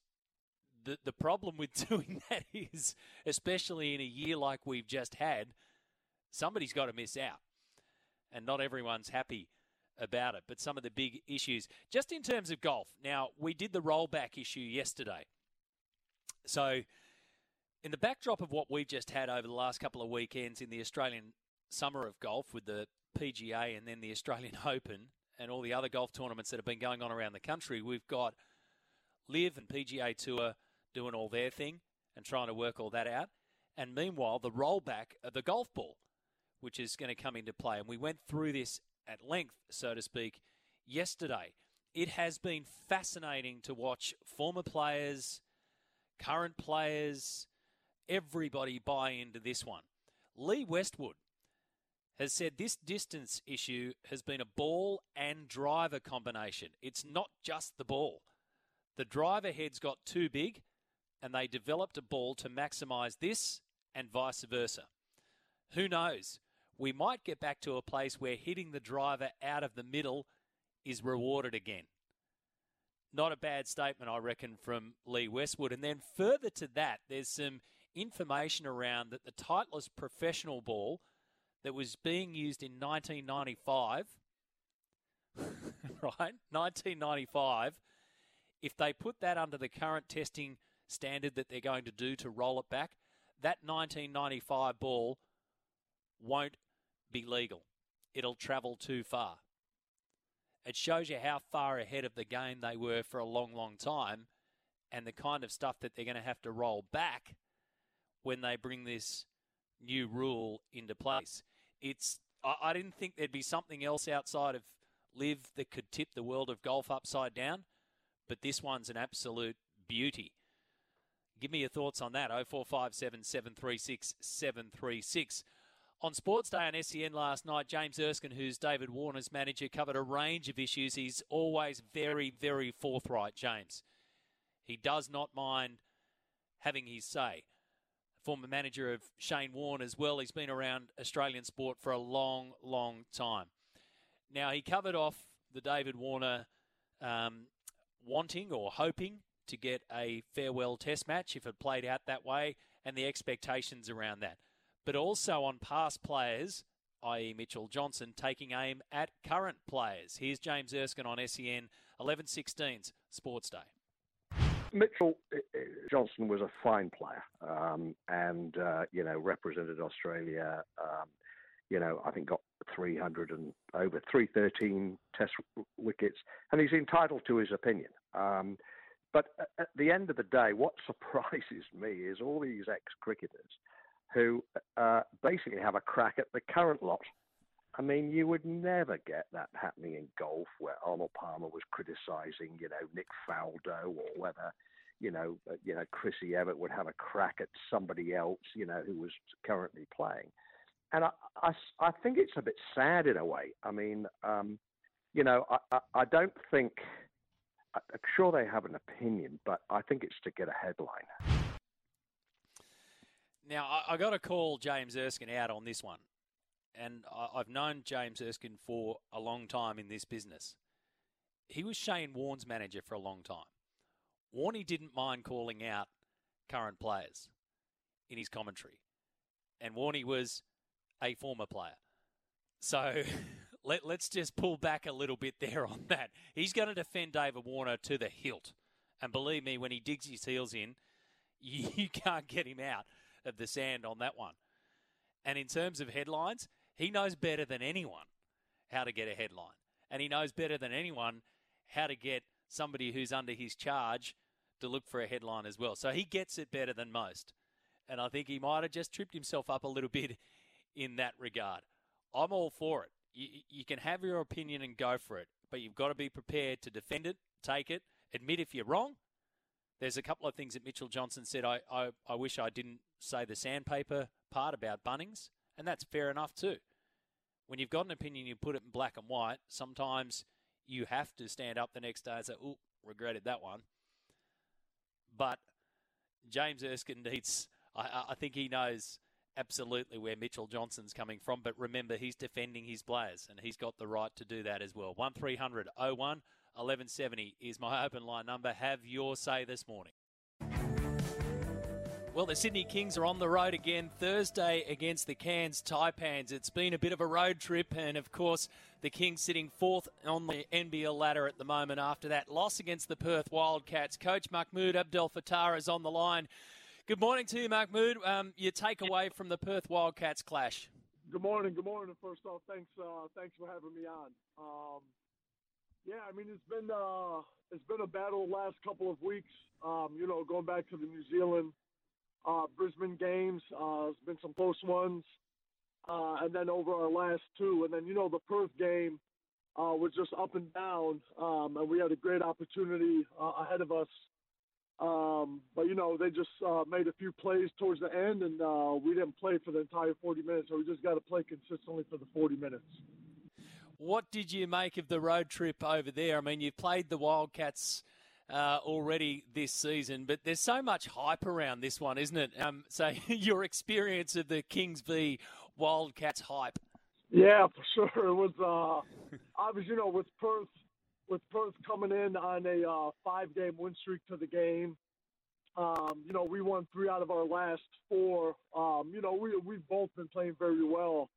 the, the problem with doing that is, especially in a year like we've just had, somebody's got to miss out. And not everyone's happy about it, but some of the big issues. Just in terms of golf, now we did the rollback issue yesterday. So, in the backdrop of what we've just had over the last couple of weekends in the Australian summer of golf with the PGA and then the Australian Open and all the other golf tournaments that have been going on around the country, we've got LIV and PGA Tour doing all their thing and trying to work all that out. And meanwhile, the rollback of the golf ball which is going to come into play. And we went through this at length, so to speak, yesterday. It has been fascinating to watch former players, current players, everybody buy into this one. Lee Westwood has said this distance issue has been a ball and driver combination. It's not just the ball. The driver head's got too big, and they developed a ball to maximise this and vice versa. Who knows? We might get back to a place where hitting the driver out of the middle is rewarded again. Not a bad statement, I reckon, from Lee Westwood. And then further to that, there's some information around that the Titleist professional ball that was being used in 1995, right? 1995, if they put that under the current testing standard that they're going to do to roll it back, that 1995 ball won't be legal. It'll travel too far. It shows you how far ahead of the game they were for a long, long time and the kind of stuff that they're going to have to roll back when they bring this new rule into place. It's I, I didn't think there'd be something else outside of LIV that could tip the world of golf upside down, but this one's an absolute beauty. Give me your thoughts on that. 0457 736 736. On Sports Day on SEN last night, James Erskine, who's David Warner's manager, covered a range of issues. He's always very, very forthright, James. He does not mind having his say. Former manager of Shane Warne as well. He's been around Australian sport for a long, long time. Now, he covered off the David Warner um, wanting or hoping to get a farewell test match if it played out that way and the expectations around that. But also on past players, i.e., Mitchell Johnson, taking aim at current players. Here's James Erskine on SEN 1116's Sports Day.
Mitchell uh, uh, Johnson was a fine player um, and, uh, you know, represented Australia. Um, you know, I think got 300 and over 313 test wickets, and he's entitled to his opinion. Um, but at the end of the day, what surprises me is all these ex cricketers who uh, basically have a crack at the current lot. I mean, you would never get that happening in golf where Arnold Palmer was criticising, you know, Nick Faldo or whether, you know, uh, you know, Chrissy Evert would have a crack at somebody else, you know, who was currently playing. And I, I, I think it's a bit sad in a way. I mean, um, you know, I, I, I don't think I'm sure they have an opinion, but I think it's to get a headline.
Now, I, I got to call James Erskine out on this one. And I've known James Erskine for a long time in this business. He was Shane Warne's manager for a long time. Warney didn't mind calling out current players in his commentary. And Warney was a former player. So let, us just pull back a little bit there on that. He's going to defend David Warner to the hilt. And believe me, when he digs his heels in, you can't get him out of the sand on that one. And in terms of headlines, he knows better than anyone how to get a headline. And he knows better than anyone how to get somebody who's under his charge to look for a headline as well. So he gets it better than most. And I think he might have just tripped himself up a little bit in that regard. I'm all for it. You, you can have your opinion and go for it, but you've got to be prepared to defend it, take it, admit if you're wrong. There's a couple of things that Mitchell Johnson said. I, I, I wish I didn't say the sandpaper part about Bunnings, and that's fair enough too. When you've got an opinion, you put it in black and white. Sometimes you have to stand up the next day and say, "Oh, regretted that one." But James Erskine needs. I, I think he knows absolutely where Mitchell Johnson's coming from. But remember, he's defending his players, and he's got the right to do that as well. 1300 01 1170 is my open line number. Have your say this morning. Well, the Sydney Kings are on the road again Thursday against the Cairns Taipans. It's been a bit of a road trip, and of course, the Kings sitting fourth on the NBL ladder at the moment after that loss against the Perth Wildcats. Coach Mahmoud Abdelfattah is on the line. Good morning to you, Mahmoud. Um, your takeaway from the Perth Wildcats clash.
Good morning. Good morning. First off, thanks. Uh, thanks for having me on. Um, yeah, I mean it's been uh, it's been a battle the last couple of weeks. Um, you know, going back to the New Zealand uh, Brisbane games, uh, there's been some close ones. uh, and then over our last two, and then you know the Perth game uh, was just up and down, um, and we had a great opportunity uh, ahead of us. Um, but you know they just uh, made a few plays towards the end, and uh, we didn't play for the entire 40 minutes. So we just got to play consistently for the 40 minutes.
What did you make of the road trip over there? I mean, you've played the Wildcats uh, already this season, but there's so much hype around this one, isn't it? Um, so your experience of the Kings v Wildcats hype.
Yeah, for sure. It was uh, obviously, you know, with Perth, with Perth coming in on a uh, five-game win streak to the game. Um, you know, we won three out of our last four. Um, you know, we we've both been playing very well,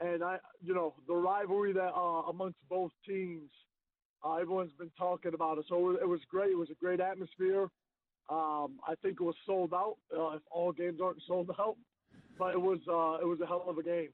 and I, you know, the rivalry that uh, amongst both teams uh, everyone's been talking about it, so it was great. It was a great atmosphere. Um, I think it was sold out. Uh, if all games aren't sold out, but it was uh, it was a hell of a game.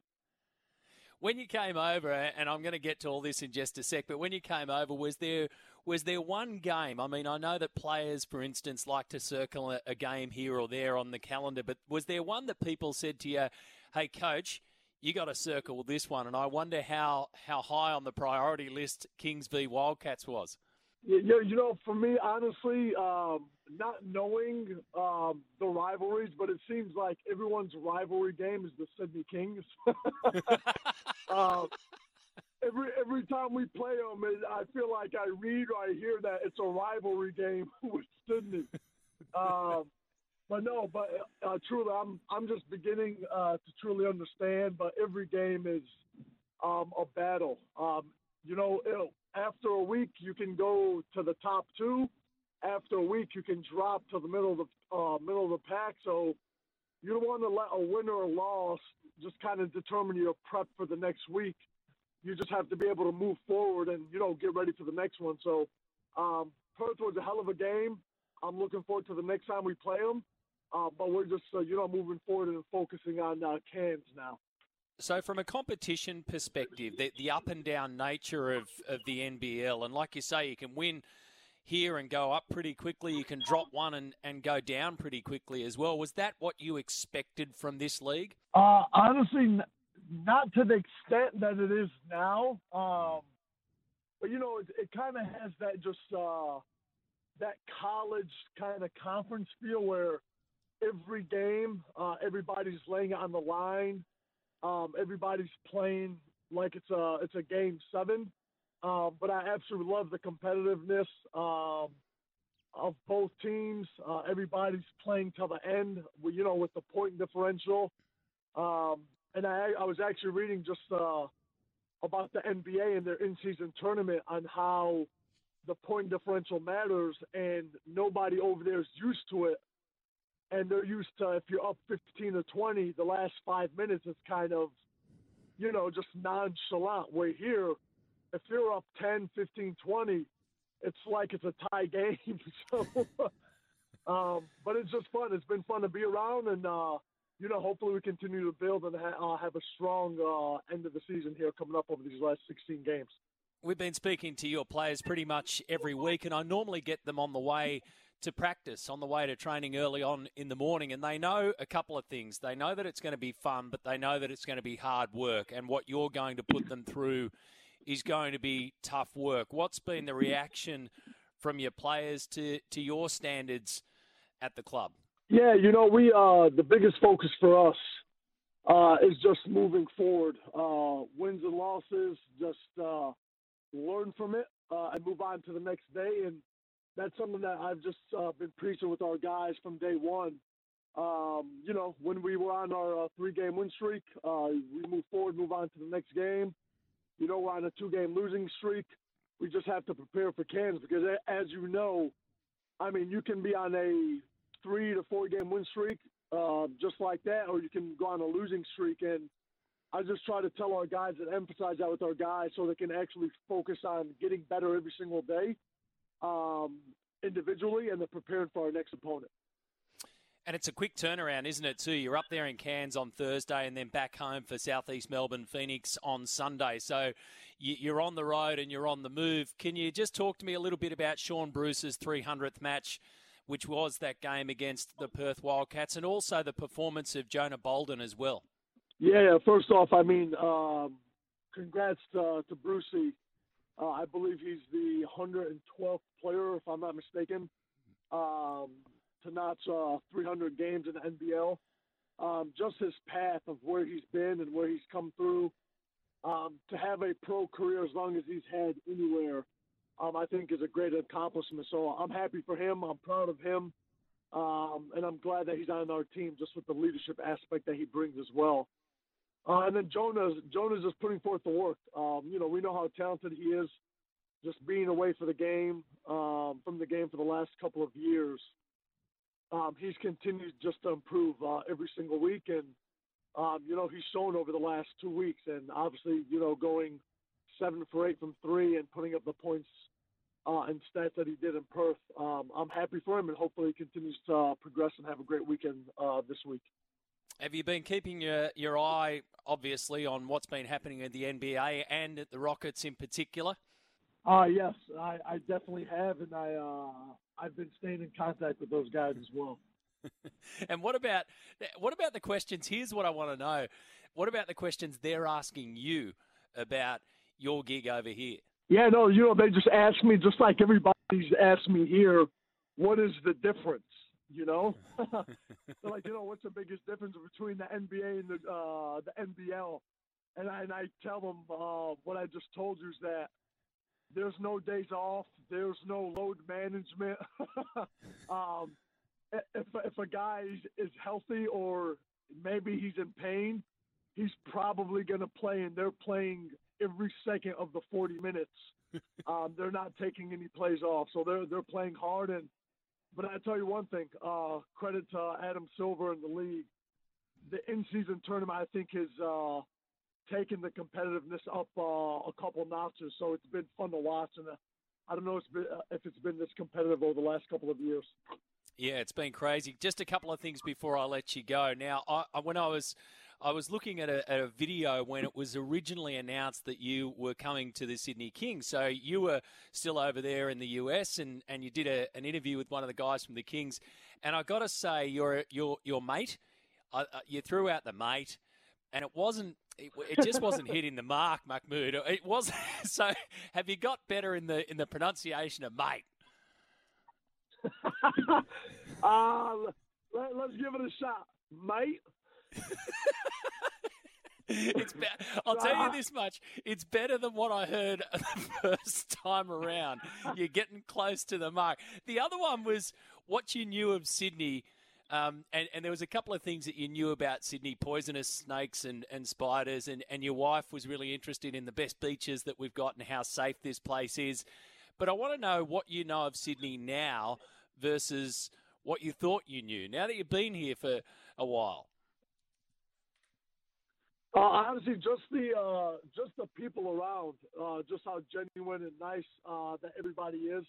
When you came over, and I'm going to get to all this in just a sec, but when you came over, was there was there one game? I mean, I know that players, for instance, like to circle a, a game here or there on the calendar, but was there one that people said to you, "Hey, coach"? You got to circle this one, and I wonder how how high on the priority list Kings v Wildcats was.
Yeah, you know, for me, honestly, um, not knowing um, the rivalries, but it seems like everyone's rivalry game is the Sydney Kings. uh, every every time we play them, I feel like I read or I hear that it's a rivalry game with Sydney. Um, but no, but uh, truly, I'm I'm just beginning uh, to truly understand. But every game is um, a battle. Um, you know, after a week, you can go to the top two. After a week, you can drop to the middle of the uh, middle of the pack. So you don't want to let a win or a loss just kind of determine your prep for the next week. You just have to be able to move forward and you know get ready for the next one. So um, Perth was a hell of a game. I'm looking forward to the next time we play them. Uh, but we're just, uh, you know, moving forward and focusing on uh, Cairns now.
So, from a competition perspective, the, the up and down nature of, of the NBL, and like you say, you can win here and go up pretty quickly. You can drop one and, and go down pretty quickly as well. Was that what you expected from this league?
Uh, honestly, not to the extent that it is now. Um, but, you know, it, it kind of has that just uh, that college kind of conference feel where every game. Uh, everybody's laying on the line. Um, everybody's playing like it's a it's a game seven. Um, but I absolutely love the competitiveness um, of both teams. Uh, everybody's playing till the end. You know, with the point differential. Um, and I, I was actually reading just uh, about the NBA and their in-season tournament on how the point differential matters, and nobody over there is used to it and they're used to if you're up 15 or 20, the last five minutes is kind of, you know, just nonchalant. Where here, if you're up 10, 15, 20, it's like it's a tie game. so, um, but it's just fun. It's been fun to be around, and uh, you know, hopefully we continue to build and ha- uh, have a strong uh, end of the season here coming up over these last 16 games.
We've been speaking to your players pretty much every week, and I normally get them on the way to practice on the way to training early on in the morning, and they know a couple of things. They know that it's going to be fun, but they know that it's going to be hard work, and what you're going to put them through is going to be tough work. What's been the reaction from your players to, to your standards at the club?
Yeah, you know, we uh, the biggest focus for us uh, is just moving forward. Uh, wins and losses, just uh, learn from it uh, and move on to the next day. And that's something that I've just uh, been preaching with our guys from day one. Um, you know, when we were on our uh, three-game win streak, uh, we move forward, move on to the next game. You know, we're on a two-game losing streak. We just have to prepare for Cairns because, as you know, I mean, you can be on a three to four-game win streak uh, just like that, or you can go on a losing streak. And I just try to tell our guys and emphasize that with our guys so they can actually focus on getting better every single day um, individually and then preparing for our next opponent.
And it's a quick turnaround, isn't it, too? You're up there in Cairns on Thursday and then back home for Southeast Melbourne Phoenix on Sunday. So you're on the road and you're on the move. Can you just talk to me a little bit about Shaun Bruce's 300th match, which was that game against the Perth Wildcats, and also the performance of Jonah Bolden as well?
Yeah, first off, I mean, um, congrats to, to Brucey. Uh, I believe he's the 112th player, if I'm not mistaken, um, to notch uh, 300 games in the NBL. Um, just his path of where he's been and where he's come through, um, to have a pro career as long as he's had anywhere, um, I think is a great accomplishment. So I'm happy for him. I'm proud of him. Um, and I'm glad that he's on our team just with the leadership aspect that he brings as well. Uh, and then Jonas, Jonas is putting forth the work. Um, you know, we know how talented he is, just being away for the game, um, from the game for the last couple of years. Um, he's continued just to improve uh, every single week, and um, you know he's shown over the last two weeks, and obviously you know going seven for eight from three and putting up the points uh, and stats that he did in Perth. Um, I'm happy for him, and hopefully he continues to uh, progress and have a great weekend uh, this week.
Have you been keeping your, your eye, obviously, on what's been happening in the NBA and at the Rockets in particular?
Uh, yes, I, I definitely have, and I uh, I've been staying in contact with those guys as well.
and what about what about the questions? Here's what I want to know: What about the questions they're asking you about your gig over here?
Yeah, no, you know they just ask me, just like everybody's asked me here, what is the difference? You know, they're like, you know, what's the biggest difference between the NBA and the uh, the NBL? And I, and I tell them uh, what I just told you is that there's no days off, there's no load management. um, if if a guy is healthy or maybe he's in pain, he's probably going to play, and they're playing every second of the 40 minutes. um, they're not taking any plays off, so they're they're playing hard and but I tell you one thing, uh, credit to Adam Silver and the league. The in-season tournament, I think, has uh, taken the competitiveness up uh, a couple notches. So it's been fun to watch, and uh, I don't know if it's, been, uh, if it's been this competitive over the last couple of years.
Yeah, it's been crazy. Just a couple of things before I let you go. Now, I, when I was I was looking at a, at a, video when it was originally announced that you were coming to the Sydney Kings. So you were still over there in the US, and, and you did a, an interview with one of the guys from the Kings. And I got to say, your your your mate, uh, you threw out the mate, and it wasn't. It, it just wasn't hitting the mark, Mahmoud. It was so. Have you got better in the in the pronunciation of mate?
uh, let, us give it a shot, mate.
it's be- I'll tell you this much: it's better than what I heard the first time around. You're getting close to the mark. The other one was what you knew of Sydney. Um, and, and, there was a couple of things that you knew about Sydney, poisonous snakes and, and spiders, and, and your wife was really interested in the best beaches that we've got and how safe this place is. But I want to know what you know of Sydney now versus what you thought you knew. Now that you've been here for a while.
Uh, honestly, just the uh, just the people around, uh, just how genuine and nice uh, that everybody is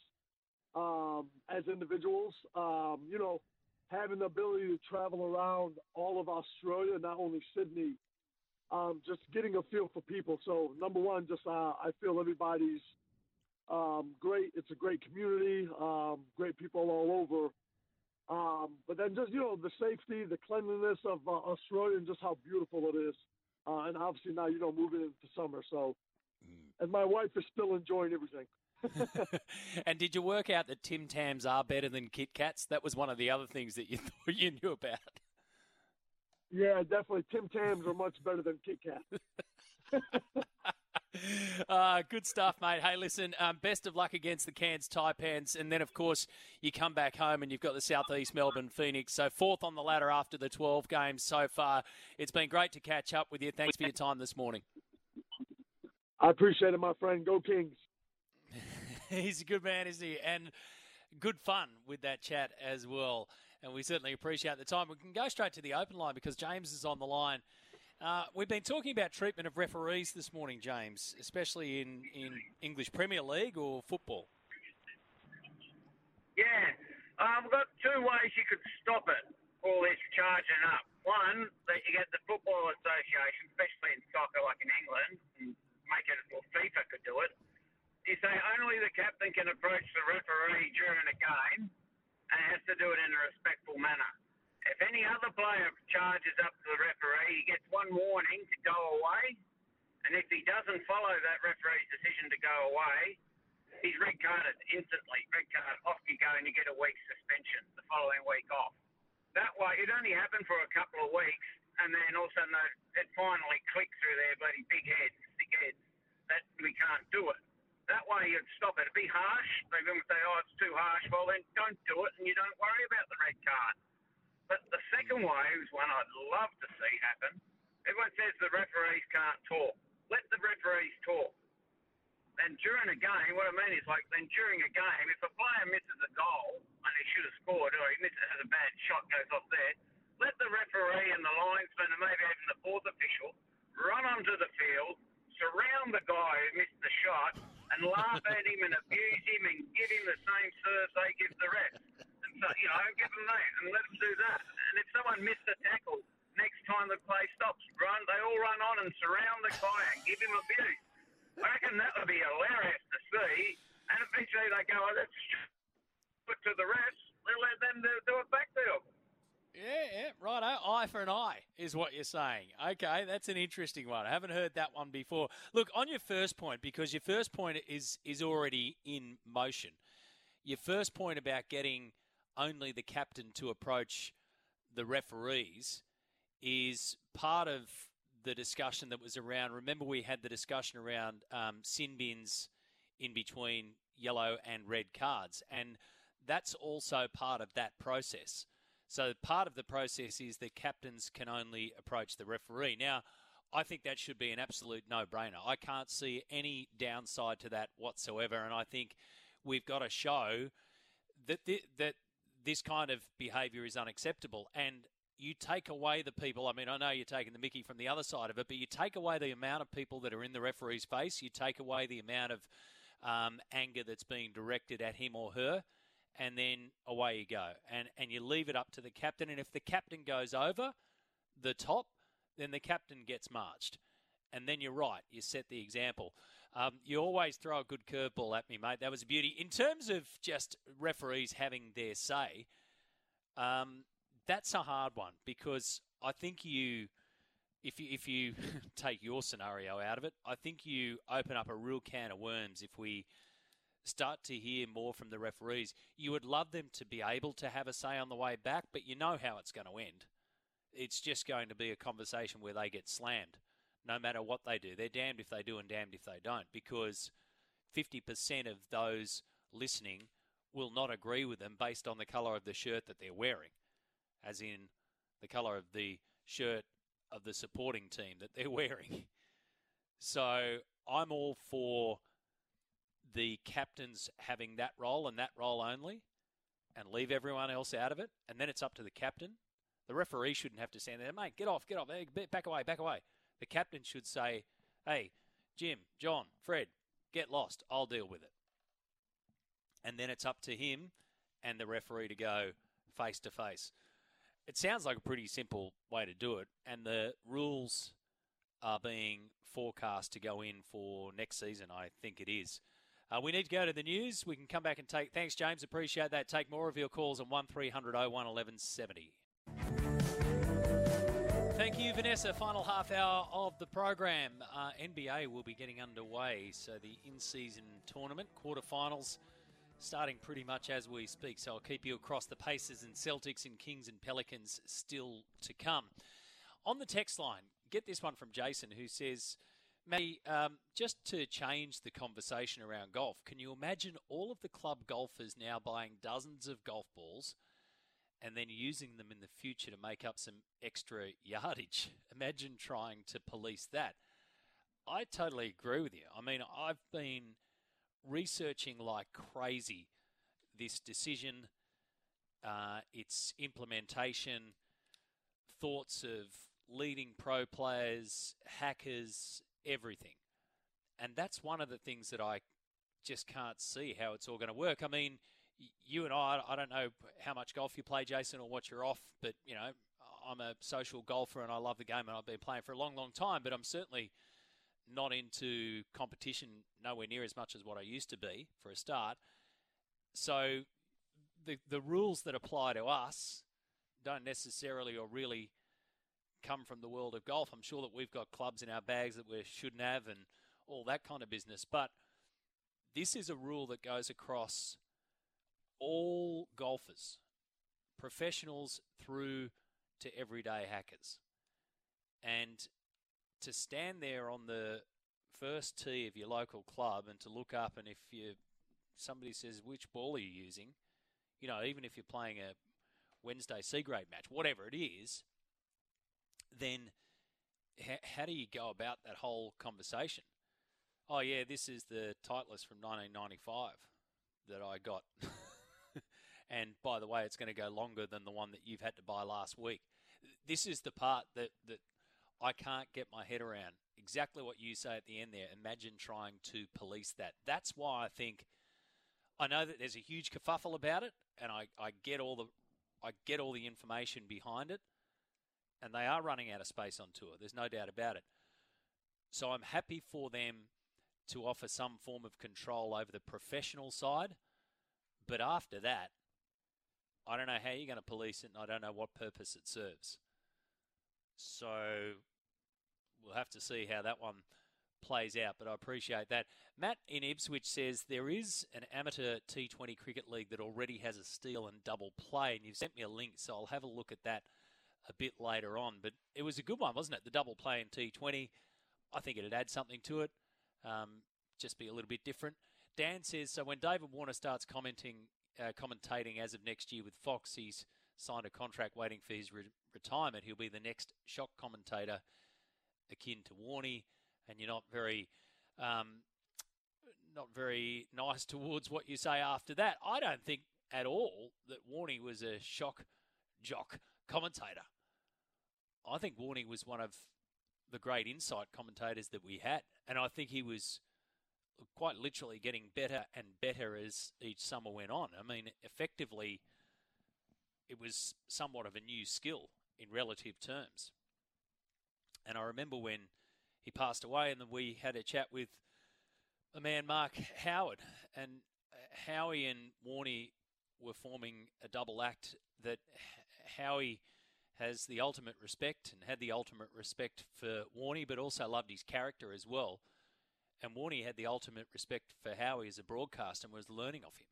um, as individuals. Um, you know, having the ability to travel around all of Australia, not only Sydney, um, just getting a feel for people. So, number one, just uh, I feel everybody's um, great. It's a great community, um, great people all over. Um, but then just you know the safety, the cleanliness of uh, Australia, and just how beautiful it is. Uh, and obviously now, you know, moving into summer. So, mm. and my wife is still enjoying everything.
and did you work out that Tim Tams are better than Kit Kats? That was one of the other things that you thought you knew about.
Yeah, definitely. Tim Tams are much better than Kit Kat.
Uh, good stuff, mate. Hey, listen, um, best of luck against the Cairns Taipans. And then, of course, you come back home and you've got the Southeast Melbourne Phoenix. So, fourth on the ladder after the 12 games so far. It's been great to catch up with you. Thanks for your time this morning.
I appreciate it, my friend. Go Kings.
He's a good man, isn't he? And good fun with that chat as well. And we certainly appreciate the time. We can go straight to the open line because James is on the line. Uh, we've been talking about treatment of referees this morning, James, especially in, in English Premier League or football.
Yeah, uh, we've got two ways you could stop it, all this charging up. One, that you get the Football Association, especially in soccer like in England, and make it, or FIFA could do it. You say only the captain can approach the referee during a game and has to do it in a respectful manner. If any other player charges up to the referee, he gets one warning to go away. And if he doesn't follow that referee's decision to go away, he's red carded instantly. Red card, off you go, and you get a week's suspension the following week off. That way, it only happened for a couple of weeks, and then all of a sudden it finally clicked through their bloody big heads, thick heads, that we can't do it. That way you'd stop it. It'd be harsh. They would say, oh, it's too harsh. Well, then don't do it, and you don't worry about the red card. But the second way is one I'd love to see happen. Everyone says the referees can't talk. Let the referees talk. And during a game, what I mean is like, then during a game, if a player misses a goal and he should have scored, or he misses has a bad shot goes off there, let the referee and the linesman and maybe even the fourth official run onto the field, surround the guy who missed the shot, and laugh at him and abuse him and give him the same serves they give the rest. You know, give them that and let them do that. And if someone missed a tackle, next time the play stops, run, they all run on and surround the guy and give him abuse. I reckon that would be hilarious to see. And eventually they go, oh, let's put to the rest. We'll let them do, do it.
Yeah, yeah, right. Eh? Eye for an eye is what you're saying. Okay, that's an interesting one. I haven't heard that one before. Look, on your first point, because your first point is is already in motion. Your first point about getting only the captain to approach the referees is part of the discussion that was around. Remember, we had the discussion around um, sin bins in between yellow and red cards, and that's also part of that process. So part of the process is that captains can only approach the referee. Now, I think that should be an absolute no-brainer. I can't see any downside to that whatsoever, and I think we've got to show that th- that this kind of behaviour is unacceptable. And you take away the people. I mean, I know you're taking the Mickey from the other side of it, but you take away the amount of people that are in the referee's face. You take away the amount of um, anger that's being directed at him or her, and then away you go. And and you leave it up to the captain. And if the captain goes over the top, then the captain gets marched. And then you're right. You set the example. Um, you always throw a good curveball at me, mate. That was a beauty. In terms of just referees having their say, um, that's a hard one because I think you, if you if you take your scenario out of it, I think you open up a real can of worms if we start to hear more from the referees. You would love them to be able to have a say on the way back, but you know how it's going to end. It's just going to be a conversation where they get slammed, no matter what they do. They're damned if they do and damned if they don't, because 50% of those listening will not agree with them based on the colour of the shirt that they're wearing as in the colour of the shirt of the supporting team that they're wearing. So I'm all for the captains having that role and that role only and leave everyone else out of it. And then it's up to the captain. The referee shouldn't have to stand there, mate, get off, get off, eh, back away, back away. The captain should say, hey, Jim, John, Fred, get lost. I'll deal with it. And then it's up to him and the referee to go face to face. It sounds like a pretty simple way to do it, and the rules are being forecast to go in for next season. I think it is. Uh, we need to go to the news. We can come back and take. Thanks, James. Appreciate that. Take more of your calls on one 01 1170. Thank you, Vanessa. Final half hour of the program. Uh, NBA will be getting underway, so the in-season tournament quarterfinals starting pretty much as we speak. So I'll keep you across the Pacers and Celtics and Kings and Pelicans still to come. On the text line, get this one from Jason who says, May, um, just to change the conversation around golf, can you imagine all of the club golfers now buying dozens of golf balls and then using them in the future to make up some extra yardage? Imagine trying to police that. I totally agree with you. I mean, I've been researching like crazy this decision, uh, its implementation, thoughts of leading pro players, hackers, everything. And that's one of the things that I just can't see how it's all going to work. I mean, you and I, I don't know how much golf you play, Jason, or what you're off, but, you know, I'm a social golfer and I love the game and I've been playing for a long, long time, but I'm certainly not into competition nowhere near as much as what I used to be for a start. So the the rules that apply to us don't necessarily or really come from the world of golf. I'm sure that we've got clubs in our bags that we shouldn't have and all that kind of business. But this is a rule that goes across all golfers, professionals through to everyday hackers. And to stand there on the first tee of your local club and to look up and if you somebody says which ball are you using, you know, even if you're playing a Wednesday C grade match, whatever it is, then how, how do you go about that whole conversation? Oh yeah, this is the Titleist from 1995 that I got. and by the way, it's going to go longer than the one that you've had to buy last week. This is the part that that I can't get my head around. Exactly what you say at the end there. Imagine trying to police that. That's why I think I know that there's a huge kerfuffle about it, and I, I get all the I get all the information behind it, and they are running out of space on tour. There's no doubt about it. So I'm happy for them to offer some form of control over the professional side, but after that, I don't know how you're going to police it, and I don't know what purpose it serves. So we'll have to see how that one plays out, but I appreciate that. Matt in Ipswich says there is an amateur T20 cricket league that already has a steal and double play, and you've sent me a link, so I'll have a look at that a bit later on. But it was a good one, wasn't it? The double play in T20. I think it'd add something to it, um, just be a little bit different. Dan says so when David Warner starts commenting, uh, commentating as of next year with Fox, he's signed a contract waiting for his re- retirement. He'll be the next shock commentator akin to Warney, and you're not very. Um, not very nice towards what you say after that. I don't think at all that Warney was a shock jock commentator. I think Warney was one of the great insight commentators that we had, and I think he was quite literally getting better and better as each summer went on. I mean, effectively, it was somewhat of a new skill in relative terms. And I remember when he passed away, and we had a chat with a man, Mark Howard, and uh, Howie and Warney were forming a double act that Howie has the ultimate respect and had the ultimate respect for Warney, but also loved his character as well. And Warney had the ultimate respect for Howie as a broadcaster and was learning off him.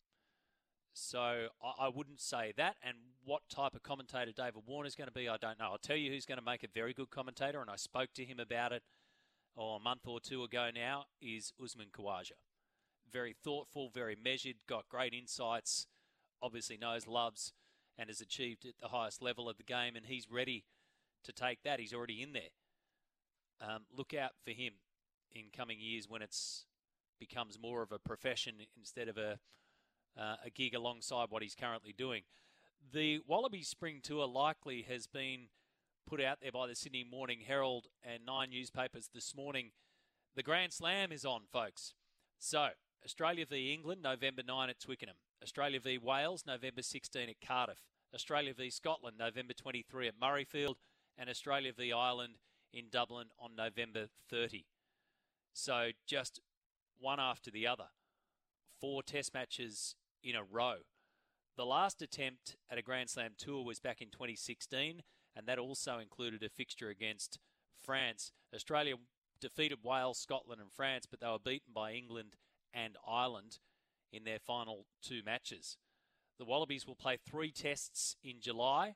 So I, wouldn't say that. And what type of commentator David Warner is going to be, I don't know. I'll tell you who's going to make a very good commentator, and I spoke to him about it oh, a month or two ago now, is Usman Khawaja. Very thoughtful, very measured, got great insights, obviously knows, loves, and has achieved at the highest level of the game, and he's ready to take that. He's already in there. Um, look out for him in coming years when it's becomes more of a profession instead of a uh, a gig alongside what he's currently doing. The Wallaby Spring Tour likely has been put out there by the Sydney Morning Herald and nine newspapers this morning. The Grand Slam is on, folks. So, Australia v England, November 9 at Twickenham. Australia v Wales, November 16 at Cardiff. Australia v Scotland, November 23 at Murrayfield. And Australia v Ireland in Dublin on November 30. So, just one after the other. Four test matches in a row. The last attempt at a Grand Slam tour was back in 2016, and that also included a fixture against France. Australia defeated Wales, Scotland, and France, but they were beaten by England and Ireland in their final two matches. The Wallabies will play three tests in July.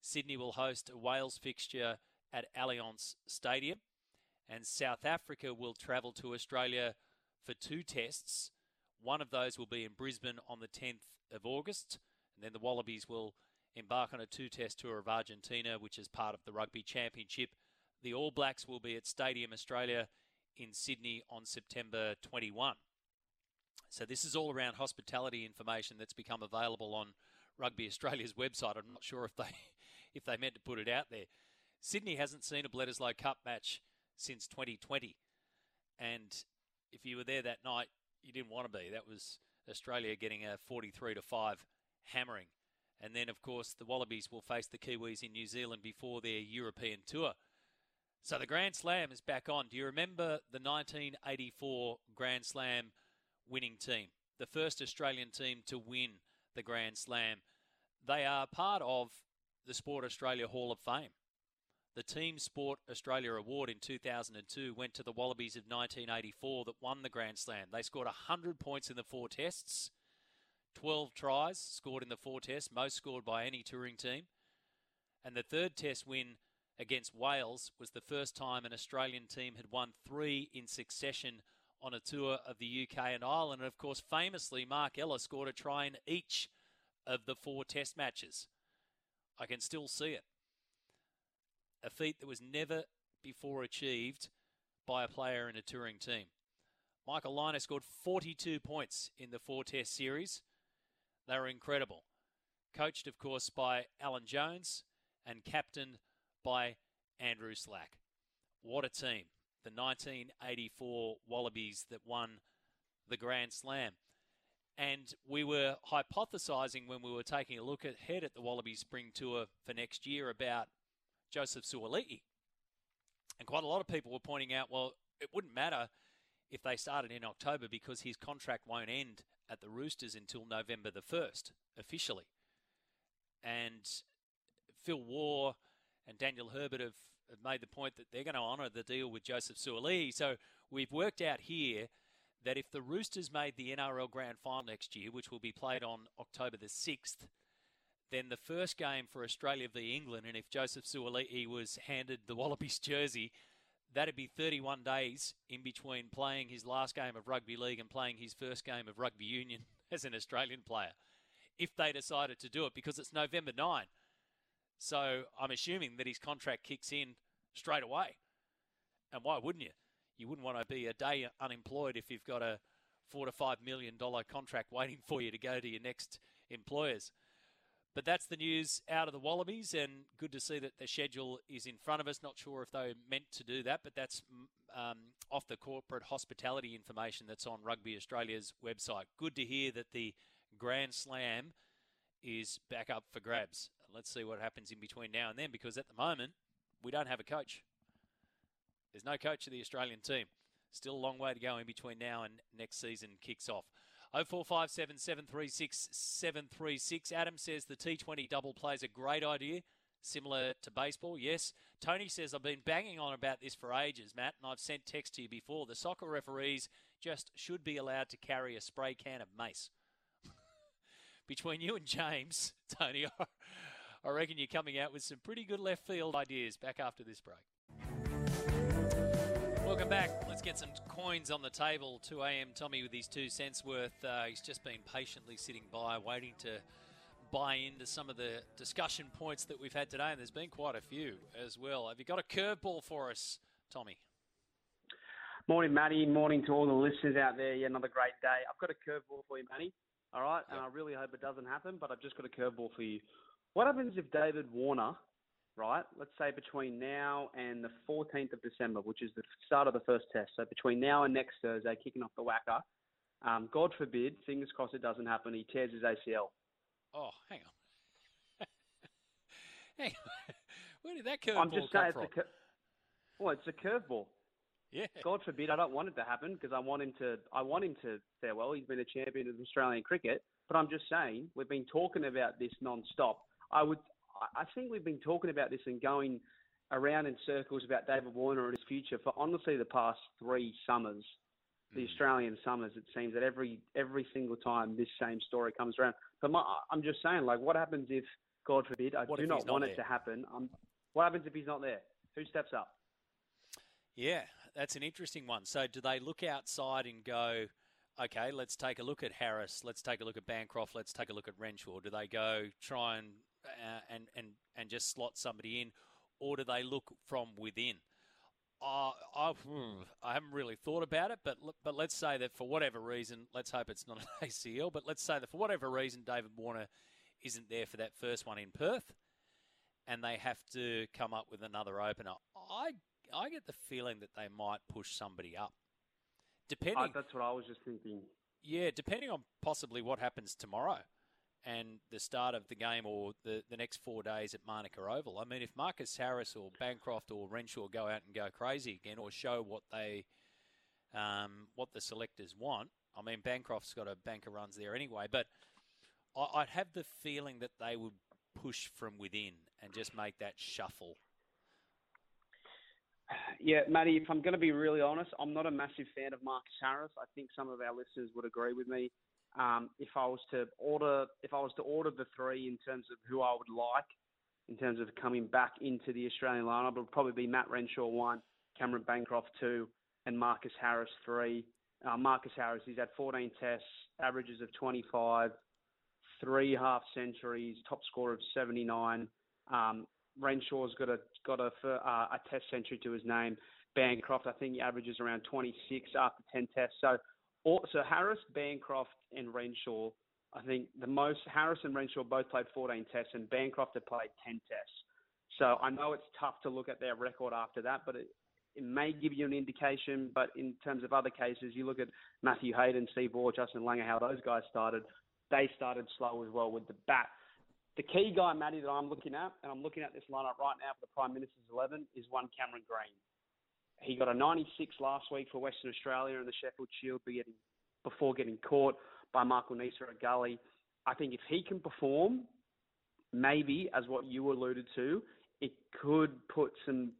Sydney will host a Wales fixture at Allianz Stadium, and South Africa will travel to Australia for two tests one of those will be in Brisbane on the 10th of August, and then the Wallabies will embark on a two test tour of Argentina, which is part of the Rugby Championship. The All Blacks will be at Stadium Australia in Sydney on September 21. So this is all around hospitality information that's become available on Rugby Australia's website. I'm not sure if they if they meant to put it out there. Sydney hasn't seen a Bledisloe Cup match since 2020, and if you were there that night, you didn't want to be. That was Australia getting a 43 to 5 hammering. And then, of course, the Wallabies will face the Kiwis in New Zealand before their European tour. So the Grand Slam is back on. Do you remember the 1984 Grand Slam winning team? The first Australian team to win the Grand Slam. They are part of the Sport Australia Hall of Fame. The Team Sport Australia Award in 2002 went to the Wallabies of 1984 that won the Grand Slam. They scored 100 points in the four tests, 12 tries scored in the four tests, most scored by any touring team. And the third test win against Wales was the first time an Australian team had won three in succession on a tour of the UK and Ireland. And of course, famously, Mark Ella scored a try in each of the four test matches. I can still see it a feat that was never before achieved by a player in a touring team. Michael Lynagh scored 42 points in the four test series. They were incredible. Coached, of course, by Alan Jones and captained by Andrew Slack. What a team. The 1984 Wallabies that won the Grand Slam. And we were hypothesising when we were taking a look ahead at the Wallaby Spring Tour for next year about Joseph Suaalii. And quite a lot of people were pointing out, well, it wouldn't matter if they started in October because his contract won't end at the Roosters until November the 1st, officially. And Phil Waugh and Daniel Herbert have, have made the point that they're going to honour the deal with Joseph Suaalii. So we've worked out here that if the Roosters made the NRL Grand Final next year, which will be played on October the 6th, then the first game for Australia v England, and if Joseph Suaalii was handed the Wallabies jersey, that'd be 31 days in between playing his last game of rugby league and playing his first game of rugby union as an Australian player, if they decided to do it, because it's November 9. So I'm assuming that his contract kicks in straight away. And why wouldn't you? You wouldn't want to be a day unemployed if you've got a four to five million dollar contract waiting for you to go to your next employers. But that's the news out of the Wallabies, and good to see that the schedule is in front of us. Not sure if they meant to do that, but that's um, off the corporate hospitality information that's on Rugby Australia's website. Good to hear that the Grand Slam is back up for grabs. Let's see what happens in between now and then, because at the moment, we don't have a coach. There's no coach of the Australian team. Still a long way to go in between now and next season kicks off. 0457 736 736. Adam says the T20 double plays a great idea, similar to baseball. Yes. Tony says I've been banging on about this for ages, Matt, and I've sent text to you before. The soccer referees just should be allowed to carry a spray can of mace. Between you and James, Tony, I reckon you're coming out with some pretty good left field ideas back after this break. Welcome back. Let's get some coins on the table. 2 a.m. Tommy with his two cents worth. Uh, he's just been patiently sitting by, waiting to buy into some of the discussion points that we've had today, and there's been quite a few as well. Have you got a curveball for us, Tommy?
Morning, Matty. Morning to all the listeners out there. Yeah, another great day. I've got a curveball for you, Matty. All right, yep. and I really hope it doesn't happen, but I've just got a curveball for you. What happens if David Warner right? Let's say between now and the 14th of December, which is the start of the first test. So between now and next Thursday, kicking off the WACA. Um, God forbid, fingers crossed it doesn't happen, he tears his ACL.
Oh, hang on. hang on. Where did that curveball come from? I'm just saying
It's a cur- well, it's a curveball.
Yeah.
God forbid, I don't want it to happen because I want him to. I want him to fare well. He's been a champion of Australian cricket, but I'm just saying we've been talking about this non-stop. I would. I think we've been talking about this and going around in circles about David Warner and his future for honestly the past three summers, the mm. Australian summers. It seems that every every single time this same story comes around. But my, I'm just saying, like, what happens if, God forbid, I what do not want it to happen? Um, what happens if he's not there? Who steps up?
Yeah, that's an interesting one. So, do they look outside and go? okay, let's take a look at Harris, let's take a look at Bancroft, let's take a look at Renshaw. Do they go try and uh, and and and just slot somebody in, or do they look from within? Uh, I, hmm, I haven't really thought about it, but but let's say that for whatever reason, let's hope it's not an ACL, but let's say that for whatever reason, David Warner isn't there for that first one in Perth, and they have to come up with another opener. I I get the feeling that they might push somebody up, depending. Uh,
that's what I was just thinking.
Yeah, depending on possibly what happens tomorrow and the start of the game or the, the next four days at Manuka Oval. I mean, if Marcus Harris or Bancroft or Renshaw go out and go crazy again or show what they um, what the selectors want, I mean, Bancroft's got a bank of runs there anyway, but I, I'd have the feeling that they would push from within and just make that shuffle?
Yeah, Matty, if I'm going to be really honest, I'm not a massive fan of Marcus Harris. I think some of our listeners would agree with me. Um, if I was to order, if I was to order the three in terms of who I would like, in terms of coming back into the Australian lineup, it would probably be Matt Renshaw one, Cameron Bancroft two, and Marcus Harris three. Uh, Marcus Harris, he's had 14 tests, averages of 25, three half centuries, top score of 79. Um, Renshaw's got a got a uh, a test century to his name. Bancroft, I think, he averages around 26 after 10 tests. So, so Harris, Bancroft, and Renshaw. I think the most Harris and Renshaw both played 14 tests, and Bancroft had played 10 tests. So I know it's tough to look at their record after that, but it, it may give you an indication. But in terms of other cases, you look at Matthew Hayden, Steve Waugh, Justin Langer, how those guys started. They started slow as well with the bat. The key guy, Matty, that I'm looking at, and I'm looking at this lineup right now for the Prime Minister's 11, is one Cameron Green. He got a 96 last week for Western Australia in the Sheffield Shield before getting caught by Michael Neser at Gully. I think if he can perform, maybe, as what you alluded to, it could put some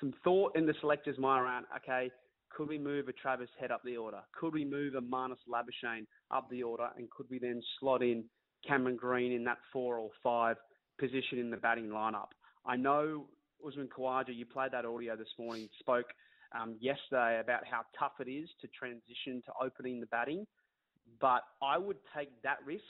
some thought in the selector's mind around, okay, could we move a Travis Head up the order? Could we move a Marnus Labuschagne up the order? And could we then slot in Cameron Green in that four or five position in the batting lineup. I know Usman Khawaja, you played that audio this morning, spoke um, yesterday about how tough it is to transition to opening the batting, but I would take that risk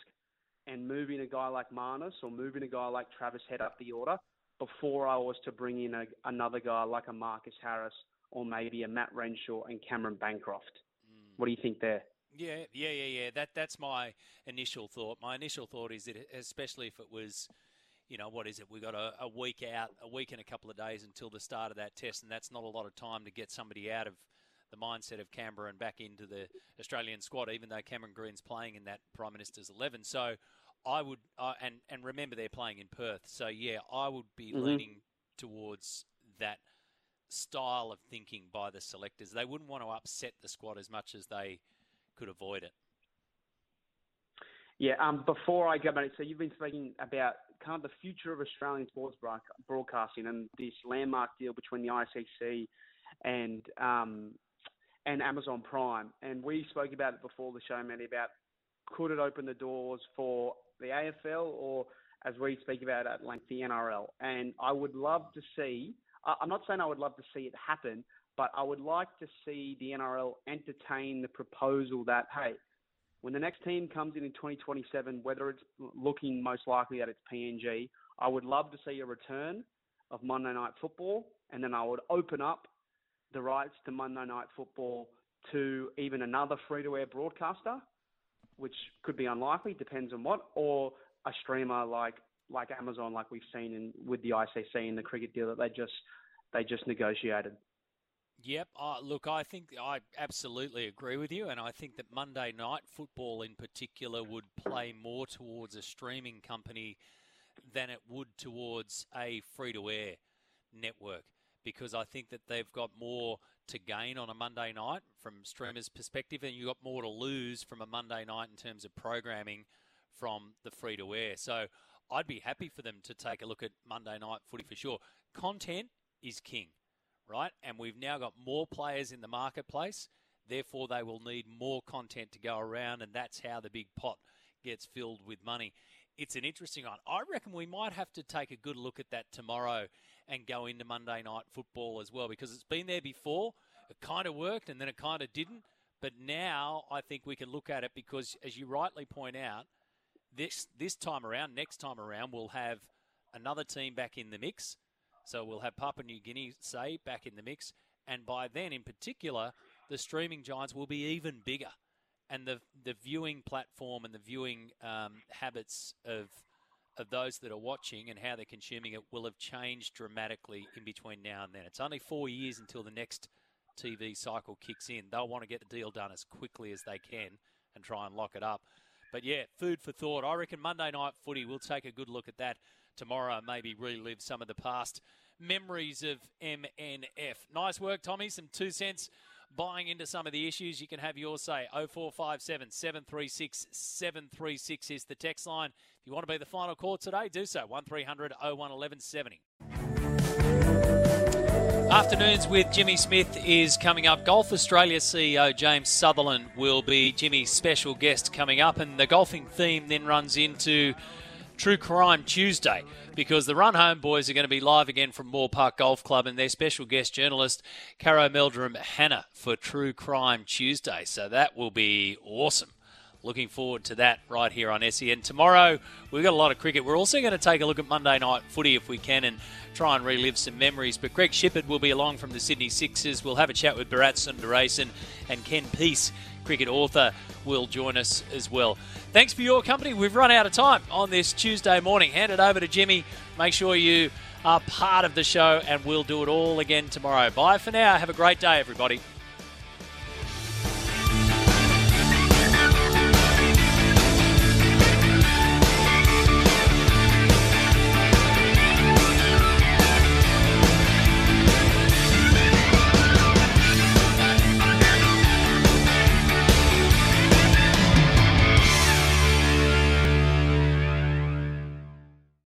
and moving a guy like Marnus or moving a guy like Travis Head up the order before I was to bring in a, another guy like a Marcus Harris or maybe a Matt Renshaw and Cameron Bancroft. Mm. What do you think there?
Yeah, yeah, yeah, yeah. That that's my initial thought. My initial thought is that, especially if it was, you know, what is it? We've got a, a week out, a week and a couple of days until the start of that test, and that's not a lot of time to get somebody out of the mindset of Canberra and back into the Australian squad. Even though Cameron Green's playing in that Prime Minister's eleven, so I would, uh, and and remember they're playing in Perth, so yeah, I would be mm-hmm. leaning towards that style of thinking by the selectors. They wouldn't want to upset the squad as much as they could avoid it.
Yeah, um, before I go back, so you've been speaking about kind of the future of Australian sports broadcasting and this landmark deal between the ICC and um, and Amazon Prime. And we spoke about it before the show, Manny, about could it open the doors for the AFL or, as we speak about at length, the NRL. And I would love to see, I'm not saying I would love to see it happen, but I would like to see the NRL entertain the proposal that, hey, when the next team comes in in 2027, whether it's looking most likely at its PNG, I would love to see a return of Monday Night Football, and then I would open up the rights to Monday Night Football to even another free-to-air broadcaster, which could be unlikely, depends on what, or a streamer like like Amazon, like we've seen in, with the ICC and the cricket deal that they just they just negotiated.
Yep. Uh, look, I think I absolutely agree with you, and I think that Monday night football in particular would play more towards a streaming company than it would towards a free to air network because I think that they've got more to gain on a Monday night from streamers' perspective, and you've got more to lose from a Monday night in terms of programming from the free to air. So I'd be happy for them to take a look at Monday night footy for sure. Content is king right? And we've now got more players in the marketplace. Therefore, they will need more content to go around, and that's how the big pot gets filled with money. It's an interesting one. I reckon we might have to take a good look at that tomorrow and go into Monday night football as well because it's been there before. It kind of worked and then it kind of didn't. But now I think we can look at it because, as you rightly point out, this this time around, next time around, we'll have another team back in the mix so we'll have Papua New Guinea, say, back in the mix. And by then, in particular, the streaming giants will be even bigger. And the, the viewing platform and the viewing um, habits of, of those that are watching and how they're consuming it will have changed dramatically in between now and then. It's only four years until the next TV cycle kicks in. They'll want to get the deal done as quickly as they can and try and lock it up. But yeah, food for thought. I reckon Monday night footy, we'll take a good look at that tomorrow, maybe relive some of the past memories of MNF. Nice work, Tommy. Some two cents buying into some of the issues, you can have your say. 0457 736 736 is the text line. If you want to be the final call today, do so. 1300 01 1170. Afternoons with Jimmy Smith is coming up. Golf Australia CEO James Sutherland will be Jimmy's special guest coming up, and the golfing theme then runs into True Crime Tuesday because the Run Home boys are going to be live again from Moore Park Golf Club and their special guest journalist, Caro Meldrum Hannah, for True Crime Tuesday. So that will be awesome. Looking forward to that right here on SEN. Tomorrow, we've got a lot of cricket. We're also going to take a look at Monday night footy if we can and try and relive some memories. But Greg Shipperd will be along from the Sydney Sixers. We'll have a chat with Bharat Sundaresan and Ken Piesse, cricket author, will join us as well. Thanks for your company. We've run out of time on this Tuesday morning. Hand it over to Jimmy. Make sure you are part of the show, and we'll do it all again tomorrow. Bye for now. Have a great day, everybody.